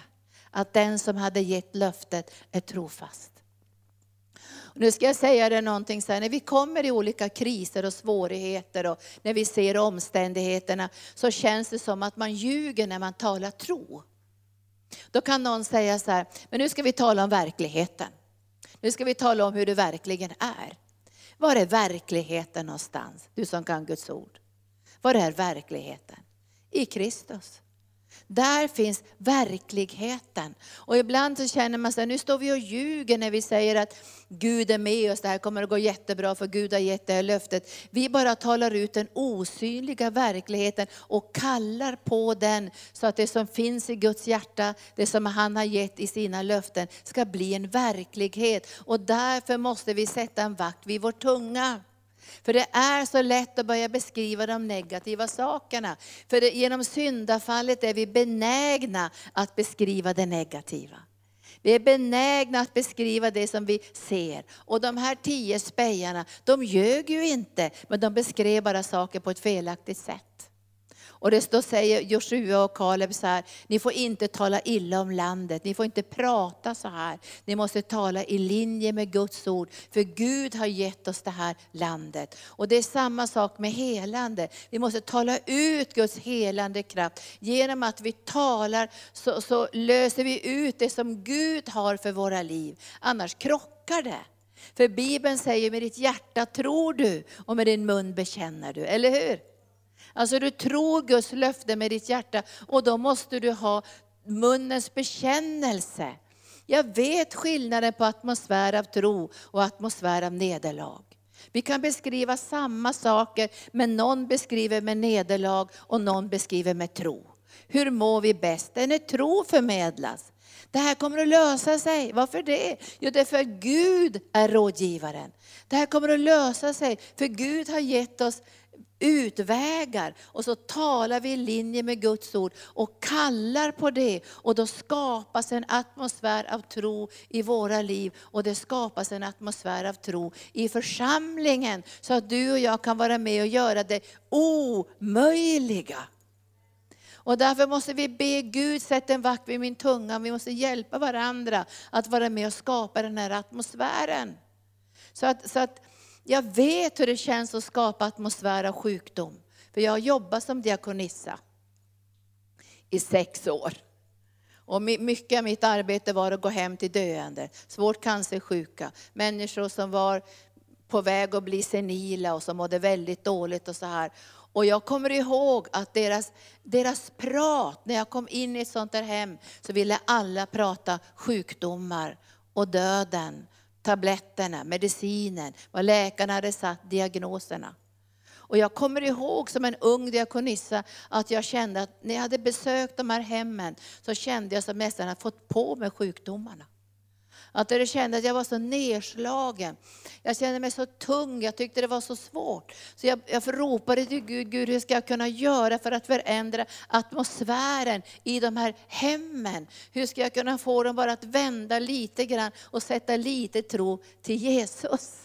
att den som hade gett löftet är trofast. Nu ska jag säga dig någonting så här, när vi kommer i olika kriser och svårigheter och när vi ser omständigheterna så känns det som att man ljuger när man talar tro. Då kan någon säga så här, men nu ska vi tala om verkligheten. Nu ska vi tala om hur det verkligen är. Var är verkligheten någonstans? Du som kan Guds ord. Var är verkligheten? I Kristus. Där finns verkligheten. Och ibland så känner man att nu står vi och ljuger när vi säger att Gud är med oss, det här kommer att gå jättebra för Gud har gett det här löftet. Vi bara talar ut den osynliga verkligheten och kallar på den så att det som finns i Guds hjärta, det som han har gett i sina löften, ska bli en verklighet. Och därför måste vi sätta en vakt vid vår tunga. För det är så lätt att börja beskriva de negativa sakerna. För det, genom syndafallet är vi benägna att beskriva det negativa. Vi är benägna att beskriva det som vi ser. Och de här tio spejarna, de ljög ju inte, men de beskrev bara saker på ett felaktigt sätt. Och det står, säger Joshua och Kaleb så här, ni får inte tala illa om landet, ni får inte prata så här. Ni måste tala i linje med Guds ord, för Gud har gett oss det här landet. Och det är samma sak med helande. Vi måste tala ut Guds helande kraft. Genom att vi talar så, så löser vi ut det som Gud har för våra liv. Annars krockar det. För Bibeln säger med ditt hjärta tror du och med din mun bekänner du, eller hur? Alltså du tror Guds löfte med ditt hjärta och då måste du ha munnens bekännelse. Jag vet skillnaden på atmosfär av tro och atmosfär av nederlag. Vi kan beskriva samma saker, men någon beskriver med nederlag och någon beskriver med tro. Hur mår vi bäst? Det är när tro förmedlas. Det här kommer att lösa sig. Varför det? Jo, det är för att Gud är rådgivaren. Det här kommer att lösa sig, för Gud har gett oss utvägar. Och så talar vi i linje med Guds ord och kallar på det. Och då skapas en atmosfär av tro i våra liv. Och det skapas en atmosfär av tro i församlingen. Så att du och jag kan vara med och göra det omöjliga. Och därför måste vi be Gud, sätt en vakt vid min tunga. Vi måste hjälpa varandra att vara med och skapa den här atmosfären. Så att, så att jag vet hur det känns att skapa atmosfär av sjukdom. För jag har jobbat som diakonissa i sex år. Och mycket av mitt arbete var att gå hem till döende, svårt cancersjuka, människor som var på väg att bli senila och som mådde väldigt dåligt och så här. Och jag kommer ihåg att deras, deras prat, när jag kom in i ett sånt där hem, så ville alla prata sjukdomar och döden tabletterna, medicinen, vad läkarna hade satt, diagnoserna. Och jag kommer ihåg som en ung diakonissa att jag kände att när jag hade besökt de här hemmen så kände jag som nästan att fått på mig sjukdomarna. Att jag kände att jag var så nedslagen. Jag kände mig så tung, jag tyckte det var så svårt. Så jag, jag ropade till Gud, Gud hur ska jag kunna göra för att förändra atmosfären i de här hemmen? Hur ska jag kunna få dem bara att vända lite grann och sätta lite tro till Jesus?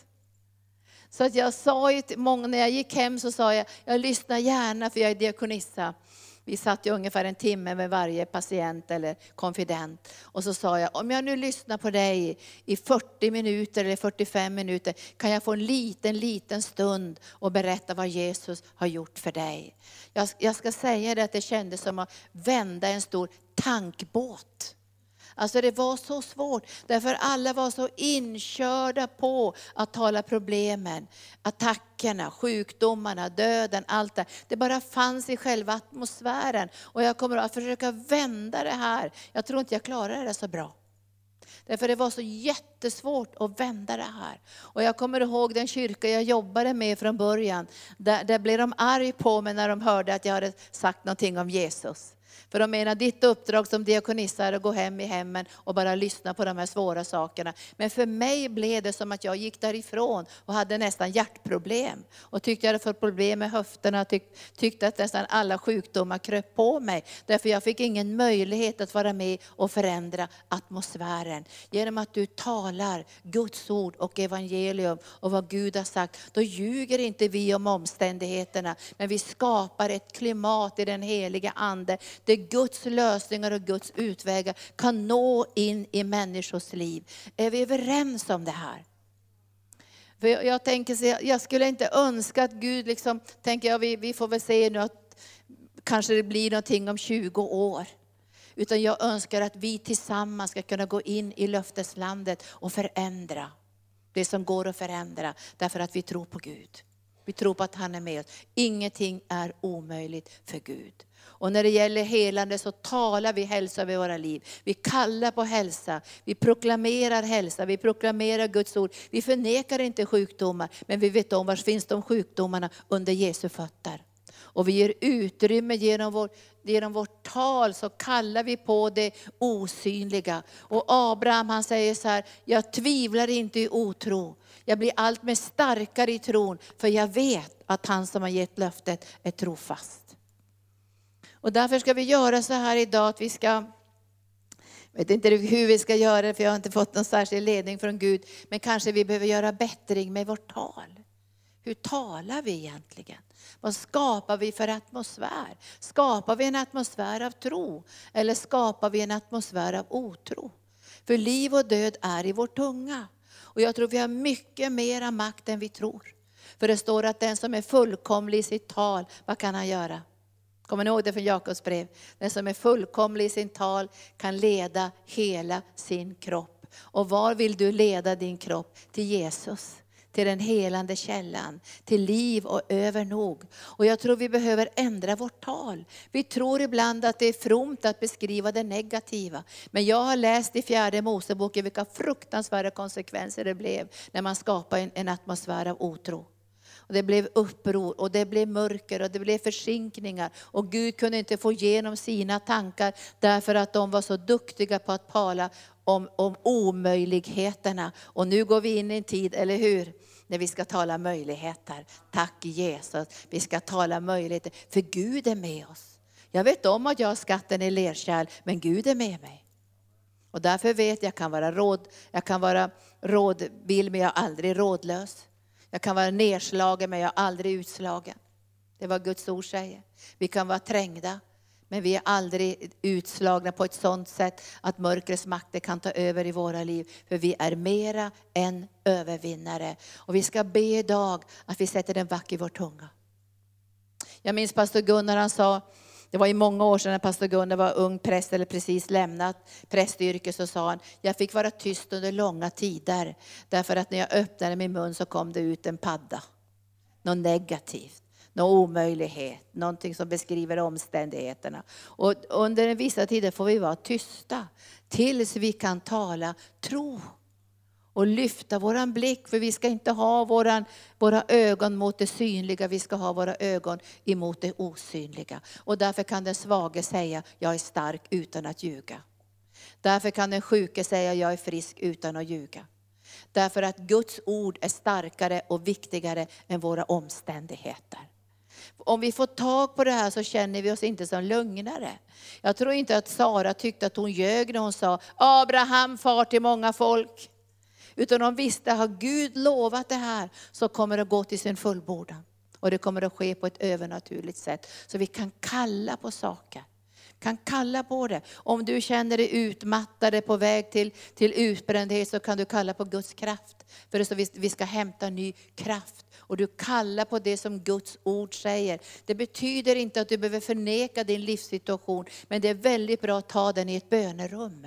Så att jag sa ju till många, när jag gick hem så sa jag, jag lyssnar gärna för jag är diakonissa. Vi satt ju ungefär en timme med varje patient eller konfident. Och så sa jag, om jag nu lyssnar på dig i 40 minuter eller 45 minuter, kan jag få en liten, liten stund och berätta vad Jesus har gjort för dig? Jag, jag ska säga det att det kändes som att vända en stor tankbåt. Alltså det var så svårt, därför alla var så inkörda på att tala problemen, attackerna, sjukdomarna, döden, allt det. Det bara fanns i själva atmosfären. Och jag kommer att försöka vända det här. Jag tror inte jag klarar det så bra. Därför det var så jättesvårt att vända det här. Och jag kommer ihåg den kyrka jag jobbade med från början. Där, där blev de arg på mig när de hörde att jag hade sagt någonting om Jesus. För de menar, ditt uppdrag som diakonissa är att gå hem i hemmen och bara lyssna på de här svåra sakerna. Men för mig blev det som att jag gick därifrån och hade nästan hjärtproblem. Och tyckte jag hade fått problem med höfterna, tyck, tyckte att nästan alla sjukdomar kröp på mig. Därför jag fick ingen möjlighet att vara med och förändra atmosfären. Genom att du talar Guds ord och evangelium och vad Gud har sagt, då ljuger inte vi om omständigheterna. Men vi skapar ett klimat i den heliga Ande, där Guds lösningar och Guds utvägar kan nå in i människors liv. Är vi överens om det här? För jag, jag tänker så, jag skulle inte önska att Gud, liksom, tänker jag, vi, vi får väl se nu att kanske det blir någonting om 20 år. Utan jag önskar att vi tillsammans ska kunna gå in i löfteslandet och förändra det som går att förändra, därför att vi tror på Gud. Vi tror på att han är med oss. Ingenting är omöjligt för Gud. Och när det gäller helande så talar vi hälsa över våra liv. Vi kallar på hälsa, vi proklamerar hälsa, vi proklamerar Guds ord. Vi förnekar inte sjukdomar, men vi vet om var finns de sjukdomarna under Jesu fötter. Och vi ger utrymme genom, vår, genom vårt tal så kallar vi på det osynliga. Och Abraham han säger så här, jag tvivlar inte i otro. Jag blir allt mer starkare i tron, för jag vet att han som har gett löftet är trofast. Och därför ska vi göra så här idag att vi ska, jag vet inte hur vi ska göra det för jag har inte fått någon särskild ledning från Gud, men kanske vi behöver göra bättring med vårt tal. Hur talar vi egentligen? Vad skapar vi för atmosfär? Skapar vi en atmosfär av tro eller skapar vi en atmosfär av otro? För liv och död är i vår tunga. Och jag tror vi har mycket mera makt än vi tror. För det står att den som är fullkomlig i sitt tal, vad kan han göra? Kommer ni ihåg det från Jakobs brev? Den som är fullkomlig i sin tal kan leda hela sin kropp. Och var vill du leda din kropp? Till Jesus till den helande källan, till liv och övernog. Och jag tror vi behöver ändra vårt tal. Vi tror ibland att det är fromt att beskriva det negativa. Men jag har läst i fjärde Moseboken vilka fruktansvärda konsekvenser det blev när man skapade en, en atmosfär av otro. Och det blev uppror och det blev mörker och det blev försinkningar. Och Gud kunde inte få igenom sina tankar därför att de var så duktiga på att tala om, om omöjligheterna. Och nu går vi in i en tid, eller hur? När vi ska tala möjligheter. Tack Jesus, vi ska tala möjligheter. För Gud är med oss. Jag vet om att jag har skatten i lerkärl, men Gud är med mig. Och därför vet jag, kan vara råd, jag kan vara rådvill men jag är aldrig rådlös. Jag kan vara nedslagen men jag är aldrig utslagen. Det är vad Guds ord säger. Vi kan vara trängda men vi är aldrig utslagna på ett sådant sätt att mörkrets makter kan ta över i våra liv. För vi är mera än övervinnare. Och vi ska be idag att vi sätter den vack i vår tunga. Jag minns pastor Gunnar, han sa, det var i många år sedan när pastor Gunnar var ung präst eller precis lämnat prästyrket så sa han, jag fick vara tyst under långa tider. Därför att när jag öppnade min mun så kom det ut en padda. Något negativt någon omöjlighet, någonting som beskriver omständigheterna. Och under vissa tider får vi vara tysta tills vi kan tala tro och lyfta våran blick, för vi ska inte ha våran, våra ögon mot det synliga, vi ska ha våra ögon emot det osynliga. Och därför kan den svage säga, jag är stark utan att ljuga. Därför kan den sjuke säga, jag är frisk utan att ljuga. Därför att Guds ord är starkare och viktigare än våra omständigheter. Om vi får tag på det här så känner vi oss inte som lögnare. Jag tror inte att Sara tyckte att hon ljög när hon sa, Abraham far till många folk. Utan de visste, har Gud lovat det här så kommer det gå till sin fullbordan. Och det kommer att ske på ett övernaturligt sätt. Så vi kan kalla på saker. Kan kalla på det. Om du känner dig utmattad, på väg till, till utbrändhet, så kan du kalla på Guds kraft. För det så vi, vi ska hämta ny kraft. Och du kallar på det som Guds ord säger. Det betyder inte att du behöver förneka din livssituation, men det är väldigt bra att ta den i ett bönerum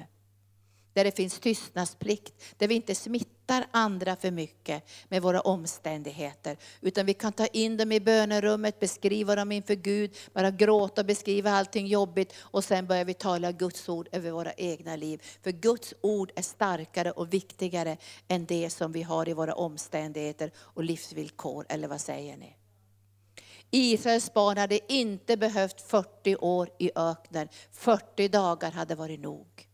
där det finns tystnadsplikt, där vi inte smittar andra för mycket med våra omständigheter. Utan vi kan ta in dem i bönerummet, beskriva dem inför Gud, bara gråta och beskriva allting jobbigt och sen börjar vi tala Guds ord över våra egna liv. För Guds ord är starkare och viktigare än det som vi har i våra omständigheter och livsvillkor, eller vad säger ni? Israels barn hade inte behövt 40 år i öknen, 40 dagar hade varit nog.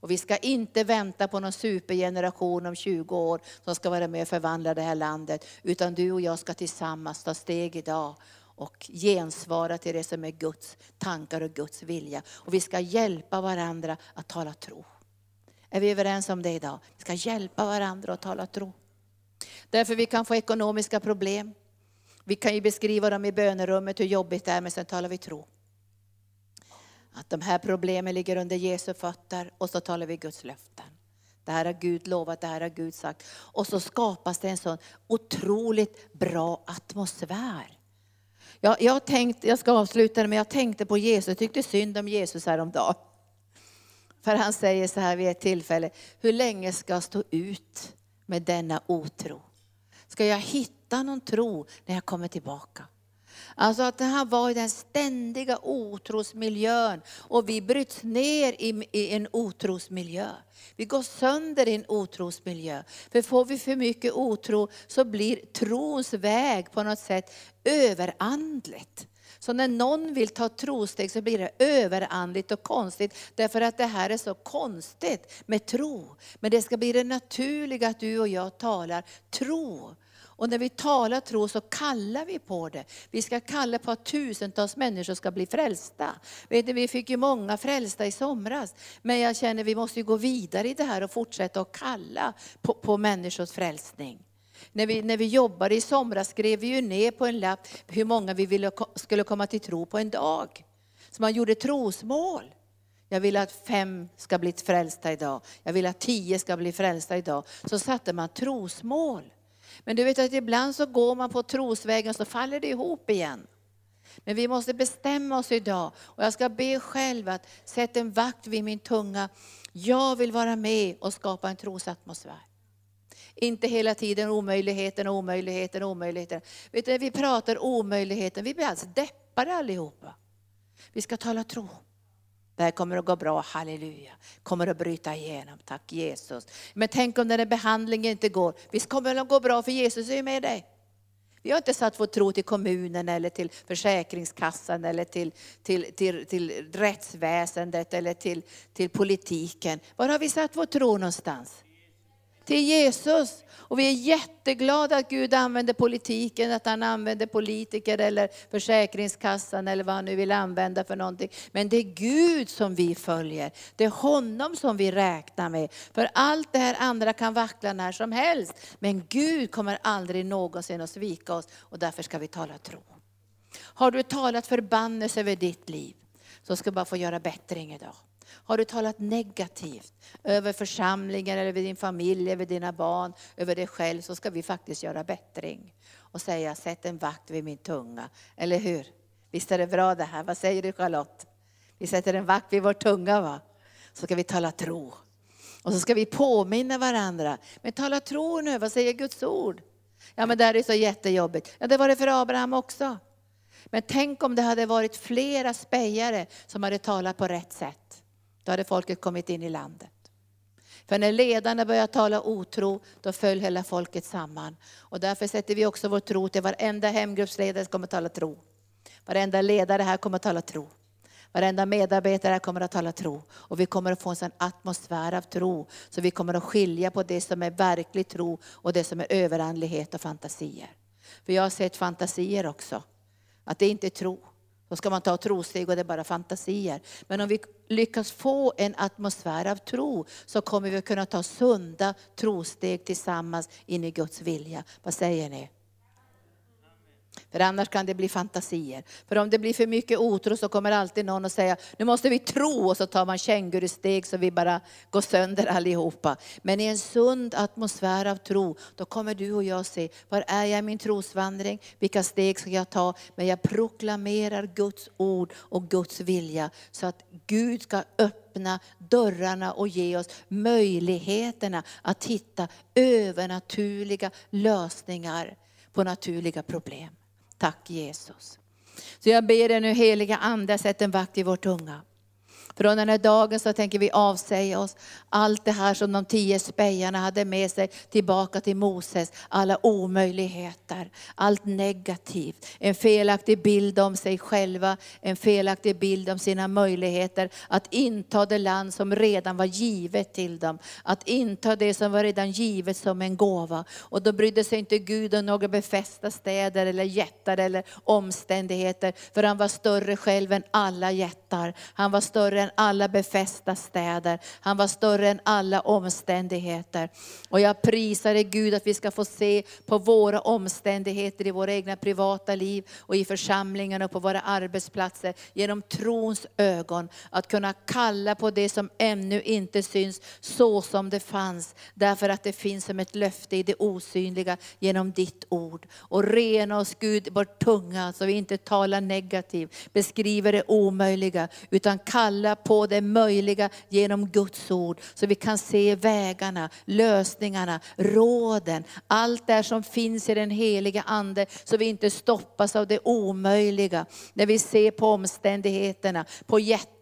Och vi ska inte vänta på någon supergeneration om 20 år som ska vara med och förvandla det här landet. Utan du och jag ska tillsammans ta steg idag och gensvara till det som är Guds tankar och Guds vilja. Och vi ska hjälpa varandra att tala tro. Är vi överens om det idag? Vi ska hjälpa varandra att tala tro. Därför vi kan få ekonomiska problem. Vi kan ju beskriva dem i bönerummet hur jobbigt det är, men sen talar vi tro. Att de här problemen ligger under Jesu fötter och så talar vi Guds löften. Det här har Gud lovat, det här har Gud sagt. Och så skapas det en sån otroligt bra atmosfär. Jag, jag, tänkt, jag ska avsluta men jag tänkte på Jesus, jag tyckte synd om Jesus häromdagen. För han säger så här vid ett tillfälle, hur länge ska jag stå ut med denna otro? Ska jag hitta någon tro när jag kommer tillbaka? Alltså att han var i den ständiga otrosmiljön och vi bryts ner i, i en otrosmiljö. Vi går sönder i en otrosmiljö. För får vi för mycket otro så blir trons väg på något sätt överandligt. Så när någon vill ta trosteg så blir det överandligt och konstigt. Därför att det här är så konstigt med tro. Men det ska bli det naturliga att du och jag talar tro. Och när vi talar tro så kallar vi på det. Vi ska kalla på att tusentals människor ska bli frälsta. Vet ni, vi fick ju många frälsta i somras. Men jag känner att vi måste gå vidare i det här och fortsätta att kalla på, på människors frälsning. När vi, när vi jobbade i somras skrev vi ju ner på en lapp hur många vi ville, skulle komma till tro på en dag. Så man gjorde trosmål. Jag vill att fem ska bli frälsta idag. Jag vill att tio ska bli frälsta idag. Så satte man trosmål. Men du vet att ibland så går man på trosvägen och så faller det ihop igen. Men vi måste bestämma oss idag. Och jag ska be själv att sätta en vakt vid min tunga. Jag vill vara med och skapa en trosatmosfär. Inte hela tiden omöjligheten, omöjligheten, omöjligheten. Vet du, vi pratar omöjligheten, vi blir alltså deppade allihopa. Vi ska tala tro. Det här kommer att gå bra, halleluja. Kommer att bryta igenom, tack Jesus. Men tänk om den här behandlingen inte går. Visst kommer det att gå bra för Jesus är ju med dig. Vi har inte satt vår tro till kommunen eller till Försäkringskassan eller till, till, till, till rättsväsendet eller till, till politiken. Var har vi satt vår tro någonstans? Till Jesus. Och vi är jätteglada att Gud använder politiken, att han använder politiker eller Försäkringskassan eller vad han nu vill använda för någonting. Men det är Gud som vi följer. Det är honom som vi räknar med. För allt det här andra kan vackla när som helst. Men Gud kommer aldrig någonsin att svika oss och därför ska vi tala tro. Har du talat förbannelse över ditt liv så ska du bara få göra bättring idag. Har du talat negativt över församlingen, över din familj, över dina barn, över dig själv, så ska vi faktiskt göra bättring. Och säga, sätt en vakt vid min tunga. Eller hur? Visst är det bra det här? Vad säger du Charlotte? Vi sätter en vakt vid vår tunga va? Så ska vi tala tro. Och så ska vi påminna varandra. Men tala tro nu, vad säger Guds ord? Ja men det här är så jättejobbigt. Ja det var det för Abraham också. Men tänk om det hade varit flera spejare som hade talat på rätt sätt. Då hade folket kommit in i landet. För när ledarna började tala otro, då föll hela folket samman. Och därför sätter vi också vår tro till varenda hemgruppsledare som kommer att tala tro. Varenda ledare här kommer att tala tro. Varenda medarbetare här kommer att tala tro. Och vi kommer att få en sån atmosfär av tro. Så vi kommer att skilja på det som är verklig tro och det som är överandlighet och fantasier. För jag har sett fantasier också. Att det inte är tro. Då ska man ta trosteg och det är bara fantasier. Men om vi lyckas få en atmosfär av tro så kommer vi kunna ta sunda trosteg tillsammans in i Guds vilja. Vad säger ni? För annars kan det bli fantasier. För om det blir för mycket otro så kommer alltid någon att säga, nu måste vi tro och så tar man kängurusteg så vi bara går sönder allihopa. Men i en sund atmosfär av tro, då kommer du och jag se, var är jag i min trosvandring? Vilka steg ska jag ta? Men jag proklamerar Guds ord och Guds vilja så att Gud ska öppna dörrarna och ge oss möjligheterna att hitta övernaturliga lösningar på naturliga problem. Tack Jesus. Så jag ber dig nu heliga Ande, sätt en vakt i vår tunga. Från den här dagen så tänker vi avsäga oss allt det här som de tio spejarna hade med sig tillbaka till Moses. Alla omöjligheter, allt negativt. En felaktig bild om sig själva, en felaktig bild om sina möjligheter att inta det land som redan var givet till dem. Att inta det som var redan givet som en gåva. Och då brydde sig inte Gud om några befästa städer eller jättar eller omständigheter. För han var större själv än alla jättar. Han var större än än alla befästa städer. Han var större än alla omständigheter. Och jag prisar dig Gud att vi ska få se på våra omständigheter i våra egna privata liv och i församlingarna och på våra arbetsplatser genom trons ögon. Att kunna kalla på det som ännu inte syns så som det fanns. Därför att det finns som ett löfte i det osynliga genom ditt ord. Och rena oss Gud vår tunga så vi inte talar negativt, beskriver det omöjliga utan kalla på det möjliga genom Guds ord. Så vi kan se vägarna, lösningarna, råden, allt det som finns i den heliga Ande. Så vi inte stoppas av det omöjliga. När vi ser på omständigheterna, på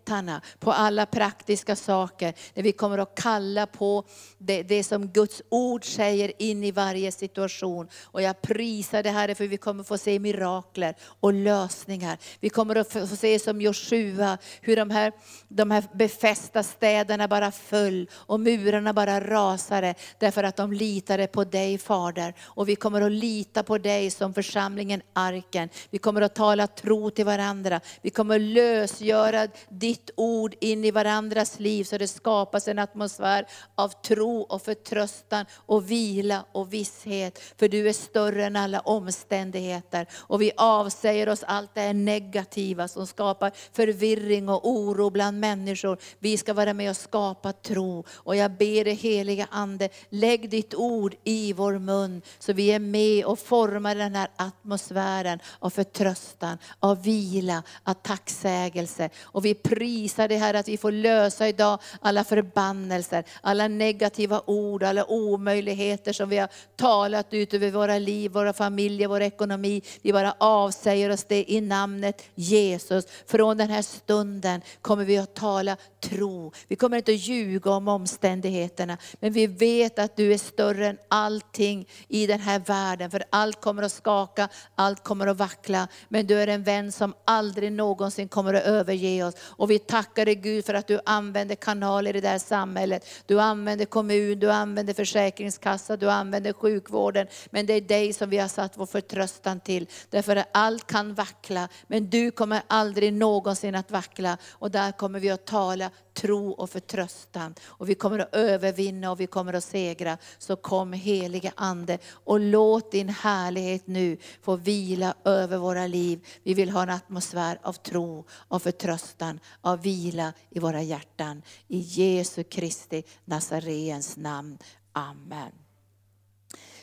bitarna, på alla praktiska saker. När vi kommer att kalla på det, det som Guds ord säger in i varje situation. Och jag prisar det Herre för vi kommer få se mirakler och lösningar. Vi kommer att få se som Joshua, hur de här, de här befästa städerna bara föll och murarna bara rasade därför att de litade på dig Fader. Och vi kommer att lita på dig som församlingen Arken. Vi kommer att tala tro till varandra. Vi kommer att lösgöra ditt ditt ord in i varandras liv så det skapas en atmosfär av tro och förtröstan och vila och visshet. För du är större än alla omständigheter. Och vi avsäger oss allt det negativa som skapar förvirring och oro bland människor. Vi ska vara med och skapa tro. Och jag ber dig heliga Ande, lägg ditt ord i vår mun så vi är med och formar den här atmosfären av förtröstan, av vila, av tacksägelse. Och vi prisar dig Herre att vi får lösa idag alla förbannelser, alla negativa ord, alla omöjligheter som vi har talat ut över våra liv, våra familjer, vår ekonomi. Vi bara avsäger oss det i namnet Jesus. Från den här stunden kommer vi att tala tro. Vi kommer inte att ljuga om omständigheterna, men vi vet att du är större än allting i den här världen. För allt kommer att skaka, allt kommer att vackla. Men du är en vän som aldrig någonsin kommer att överge oss. Och vi tackar dig Gud för att du använder kanaler i det här samhället. Du använder kommun, du använder försäkringskassa, du använder sjukvården. Men det är dig som vi har satt vår förtröstan till. Därför att allt kan vackla, men du kommer aldrig någonsin att vackla. Och där kommer vi att tala tro och förtröstan. Och vi kommer att övervinna och vi kommer att segra. Så kom helige Ande och låt din härlighet nu få vila över våra liv. Vi vill ha en atmosfär av tro, av förtröstan, av vila i våra hjärtan. I Jesu Kristi Nasareens namn. Amen.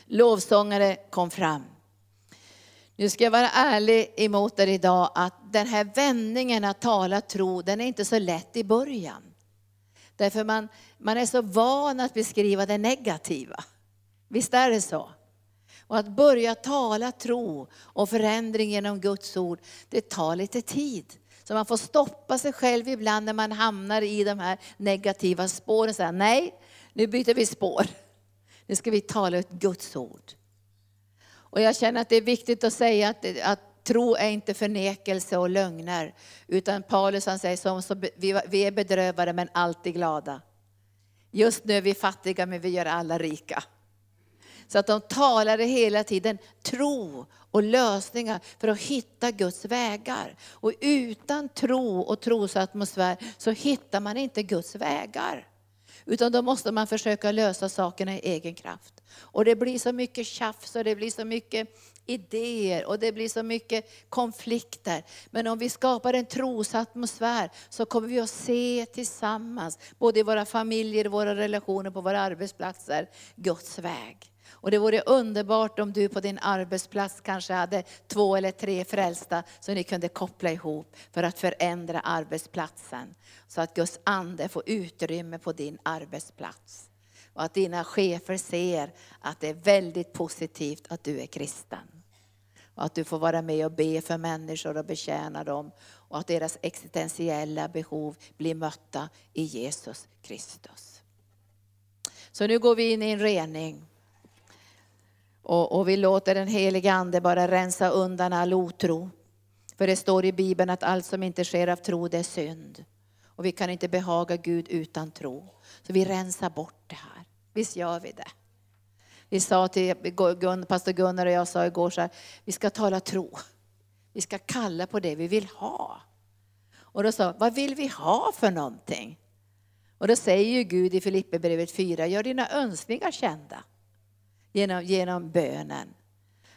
Lovsångare kom fram. Nu ska jag vara ärlig emot er idag att den här vändningen att tala tro, den är inte så lätt i början. Därför man, man är så van att beskriva det negativa. Visst är det så? Och att börja tala tro och förändring genom Guds ord, det tar lite tid. Så man får stoppa sig själv ibland när man hamnar i de här negativa spåren och säga nej, nu byter vi spår. Nu ska vi tala ut Guds ord. Och jag känner att det är viktigt att säga att, att tro är inte förnekelse och lögner. Utan Paulus han säger som, så vi, vi är bedrövade men alltid glada. Just nu är vi fattiga men vi gör alla rika. Så att de talade hela tiden tro och lösningar för att hitta Guds vägar. Och utan tro och trosatmosfär så hittar man inte Guds vägar. Utan då måste man försöka lösa sakerna i egen kraft. Och det blir så mycket tjafs och det blir så mycket idéer och det blir så mycket konflikter. Men om vi skapar en trosatmosfär så kommer vi att se tillsammans, både i våra familjer, våra relationer, på våra arbetsplatser, Guds väg. Och det vore underbart om du på din arbetsplats kanske hade två eller tre frälsta som ni kunde koppla ihop för att förändra arbetsplatsen. Så att Guds ande får utrymme på din arbetsplats. Och att dina chefer ser att det är väldigt positivt att du är kristen. Och att du får vara med och be för människor och betjäna dem. Och att deras existentiella behov blir mötta i Jesus Kristus. Så nu går vi in i en rening. Och, och vi låter den helige Ande bara rensa undan all otro. För det står i Bibeln att allt som inte sker av tro, det är synd. Och vi kan inte behaga Gud utan tro. Så vi rensar bort det här. Visst gör vi det? Vi sa till pastor Gunnar och jag sa igår så här, vi ska tala tro. Vi ska kalla på det vi vill ha. Och då sa vad vill vi ha för någonting? Och då säger ju Gud i Filipperbrevet 4, gör dina önskningar kända genom, genom bönen.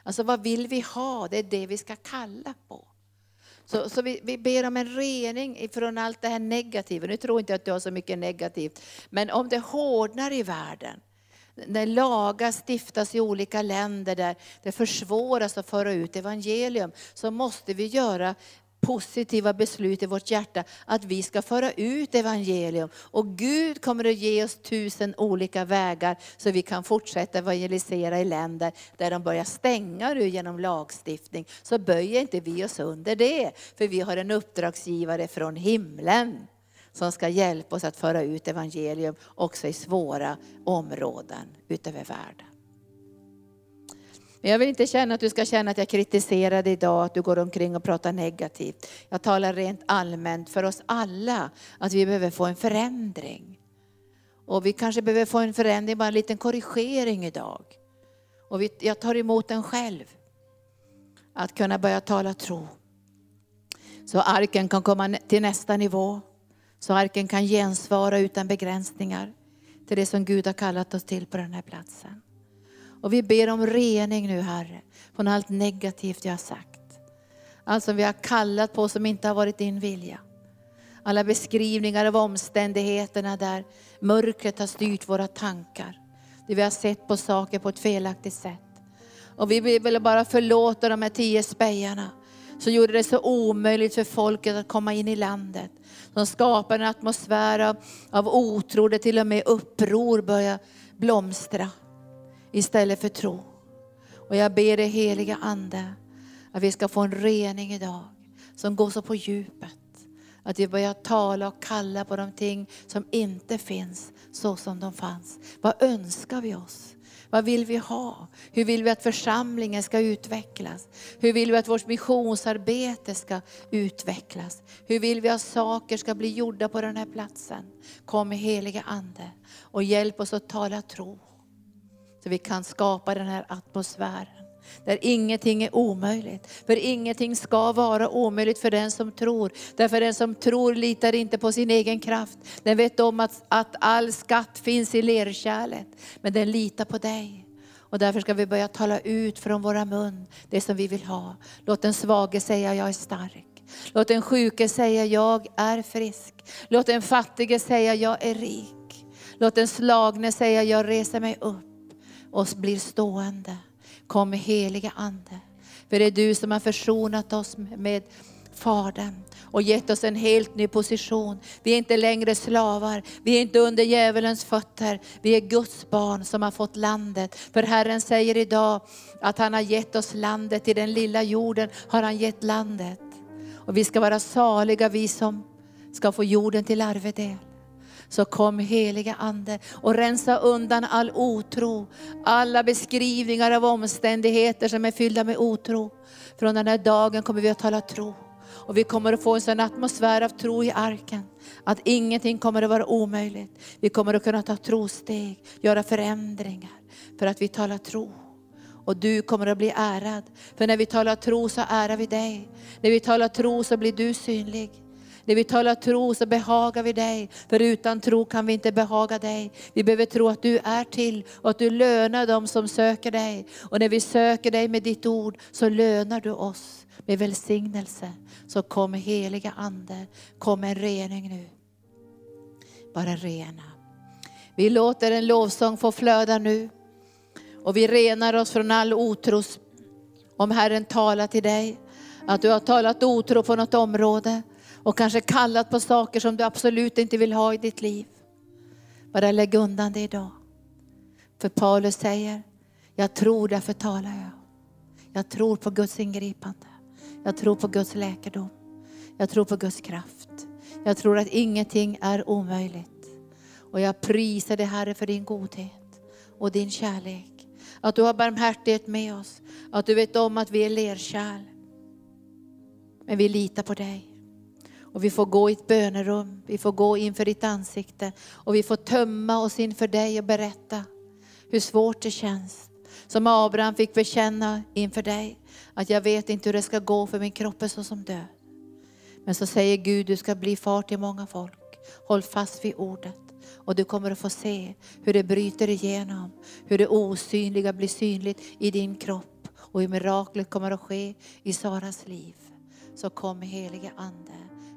Alltså vad vill vi ha? Det är det vi ska kalla på. Så, så vi, vi ber om en rening från allt det här negativa. Nu tror inte jag att du har så mycket negativt. Men om det hårdnar i världen, när lagar stiftas i olika länder där det försvåras att föra ut evangelium, så måste vi göra positiva beslut i vårt hjärta att vi ska föra ut evangelium. Och Gud kommer att ge oss tusen olika vägar så vi kan fortsätta evangelisera i länder där de börjar stänga nu genom lagstiftning. Så böjer inte vi oss under det, för vi har en uppdragsgivare från himlen som ska hjälpa oss att föra ut evangelium också i svåra områden utöver världen. Men jag vill inte känna att du ska känna att jag kritiserar dig idag, att du går omkring och pratar negativt. Jag talar rent allmänt för oss alla, att vi behöver få en förändring. Och vi kanske behöver få en förändring, bara en liten korrigering idag. Och vi, jag tar emot den själv. Att kunna börja tala tro. Så arken kan komma till nästa nivå. Så arken kan gensvara utan begränsningar till det som Gud har kallat oss till på den här platsen. Och vi ber om rening nu Herre, från allt negativt jag har sagt. Allt som vi har kallat på som inte har varit din vilja. Alla beskrivningar av omständigheterna där mörkret har styrt våra tankar. Det vi har sett på saker på ett felaktigt sätt. Och vi vill bara förlåta de här tio spejarna som gjorde det så omöjligt för folket att komma in i landet. Som skapade en atmosfär av, av otro, där till och med uppror började blomstra istället för tro. Och jag ber dig heliga Ande att vi ska få en rening idag som går så på djupet. Att vi börjar tala och kalla på de ting som inte finns så som de fanns. Vad önskar vi oss? Vad vill vi ha? Hur vill vi att församlingen ska utvecklas? Hur vill vi att vårt missionsarbete ska utvecklas? Hur vill vi att saker ska bli gjorda på den här platsen? Kom heliga Ande och hjälp oss att tala tro. Så vi kan skapa den här atmosfären. Där ingenting är omöjligt. För ingenting ska vara omöjligt för den som tror. Därför den som tror litar inte på sin egen kraft. Den vet om att, att all skatt finns i lerkärlet. Men den litar på dig. Och därför ska vi börja tala ut från våra mun det som vi vill ha. Låt den svage säga jag är stark. Låt den sjuke säga jag är frisk. Låt den fattige säga jag är rik. Låt den slagne säga jag reser mig upp och blir stående. Kom heliga Ande. För det är du som har försonat oss med Fadern och gett oss en helt ny position. Vi är inte längre slavar, vi är inte under djävulens fötter. Vi är Guds barn som har fått landet. För Herren säger idag att han har gett oss landet, i den lilla jorden har han gett landet. Och vi ska vara saliga vi som ska få jorden till arvedel. Så kom heliga Ande och rensa undan all otro, alla beskrivningar av omständigheter som är fyllda med otro. Från den här dagen kommer vi att tala tro. Och vi kommer att få en sån atmosfär av tro i arken. Att ingenting kommer att vara omöjligt. Vi kommer att kunna ta trosteg, göra förändringar. För att vi talar tro. Och du kommer att bli ärad. För när vi talar tro så ärar vi dig. När vi talar tro så blir du synlig. När vi talar tro så behagar vi dig. För utan tro kan vi inte behaga dig. Vi behöver tro att du är till och att du lönar dem som söker dig. Och när vi söker dig med ditt ord så lönar du oss med välsignelse. Så kom heliga Ande, kom en rening nu. Bara rena. Vi låter en lovsång få flöda nu. Och vi renar oss från all otros. Om Herren talar till dig, att du har talat otro på något område och kanske kallat på saker som du absolut inte vill ha i ditt liv. Bara lägg undan det idag. För Paulus säger, jag tror därför talar jag. Jag tror på Guds ingripande. Jag tror på Guds läkedom. Jag tror på Guds kraft. Jag tror att ingenting är omöjligt. Och jag prisar dig Herre för din godhet och din kärlek. Att du har barmhärtighet med oss. Att du vet om att vi är lerkärl. Men vi litar på dig. Och vi får gå i ett bönerum, vi får gå inför ditt ansikte och vi får tömma oss inför dig och berätta hur svårt det känns. Som Abraham fick bekänna inför dig att jag vet inte hur det ska gå för min kropp är så som död. Men så säger Gud, du ska bli far till många folk. Håll fast vid ordet. Och du kommer att få se hur det bryter igenom, hur det osynliga blir synligt i din kropp och hur miraklet kommer att ske i Saras liv. Så kom helige Ande,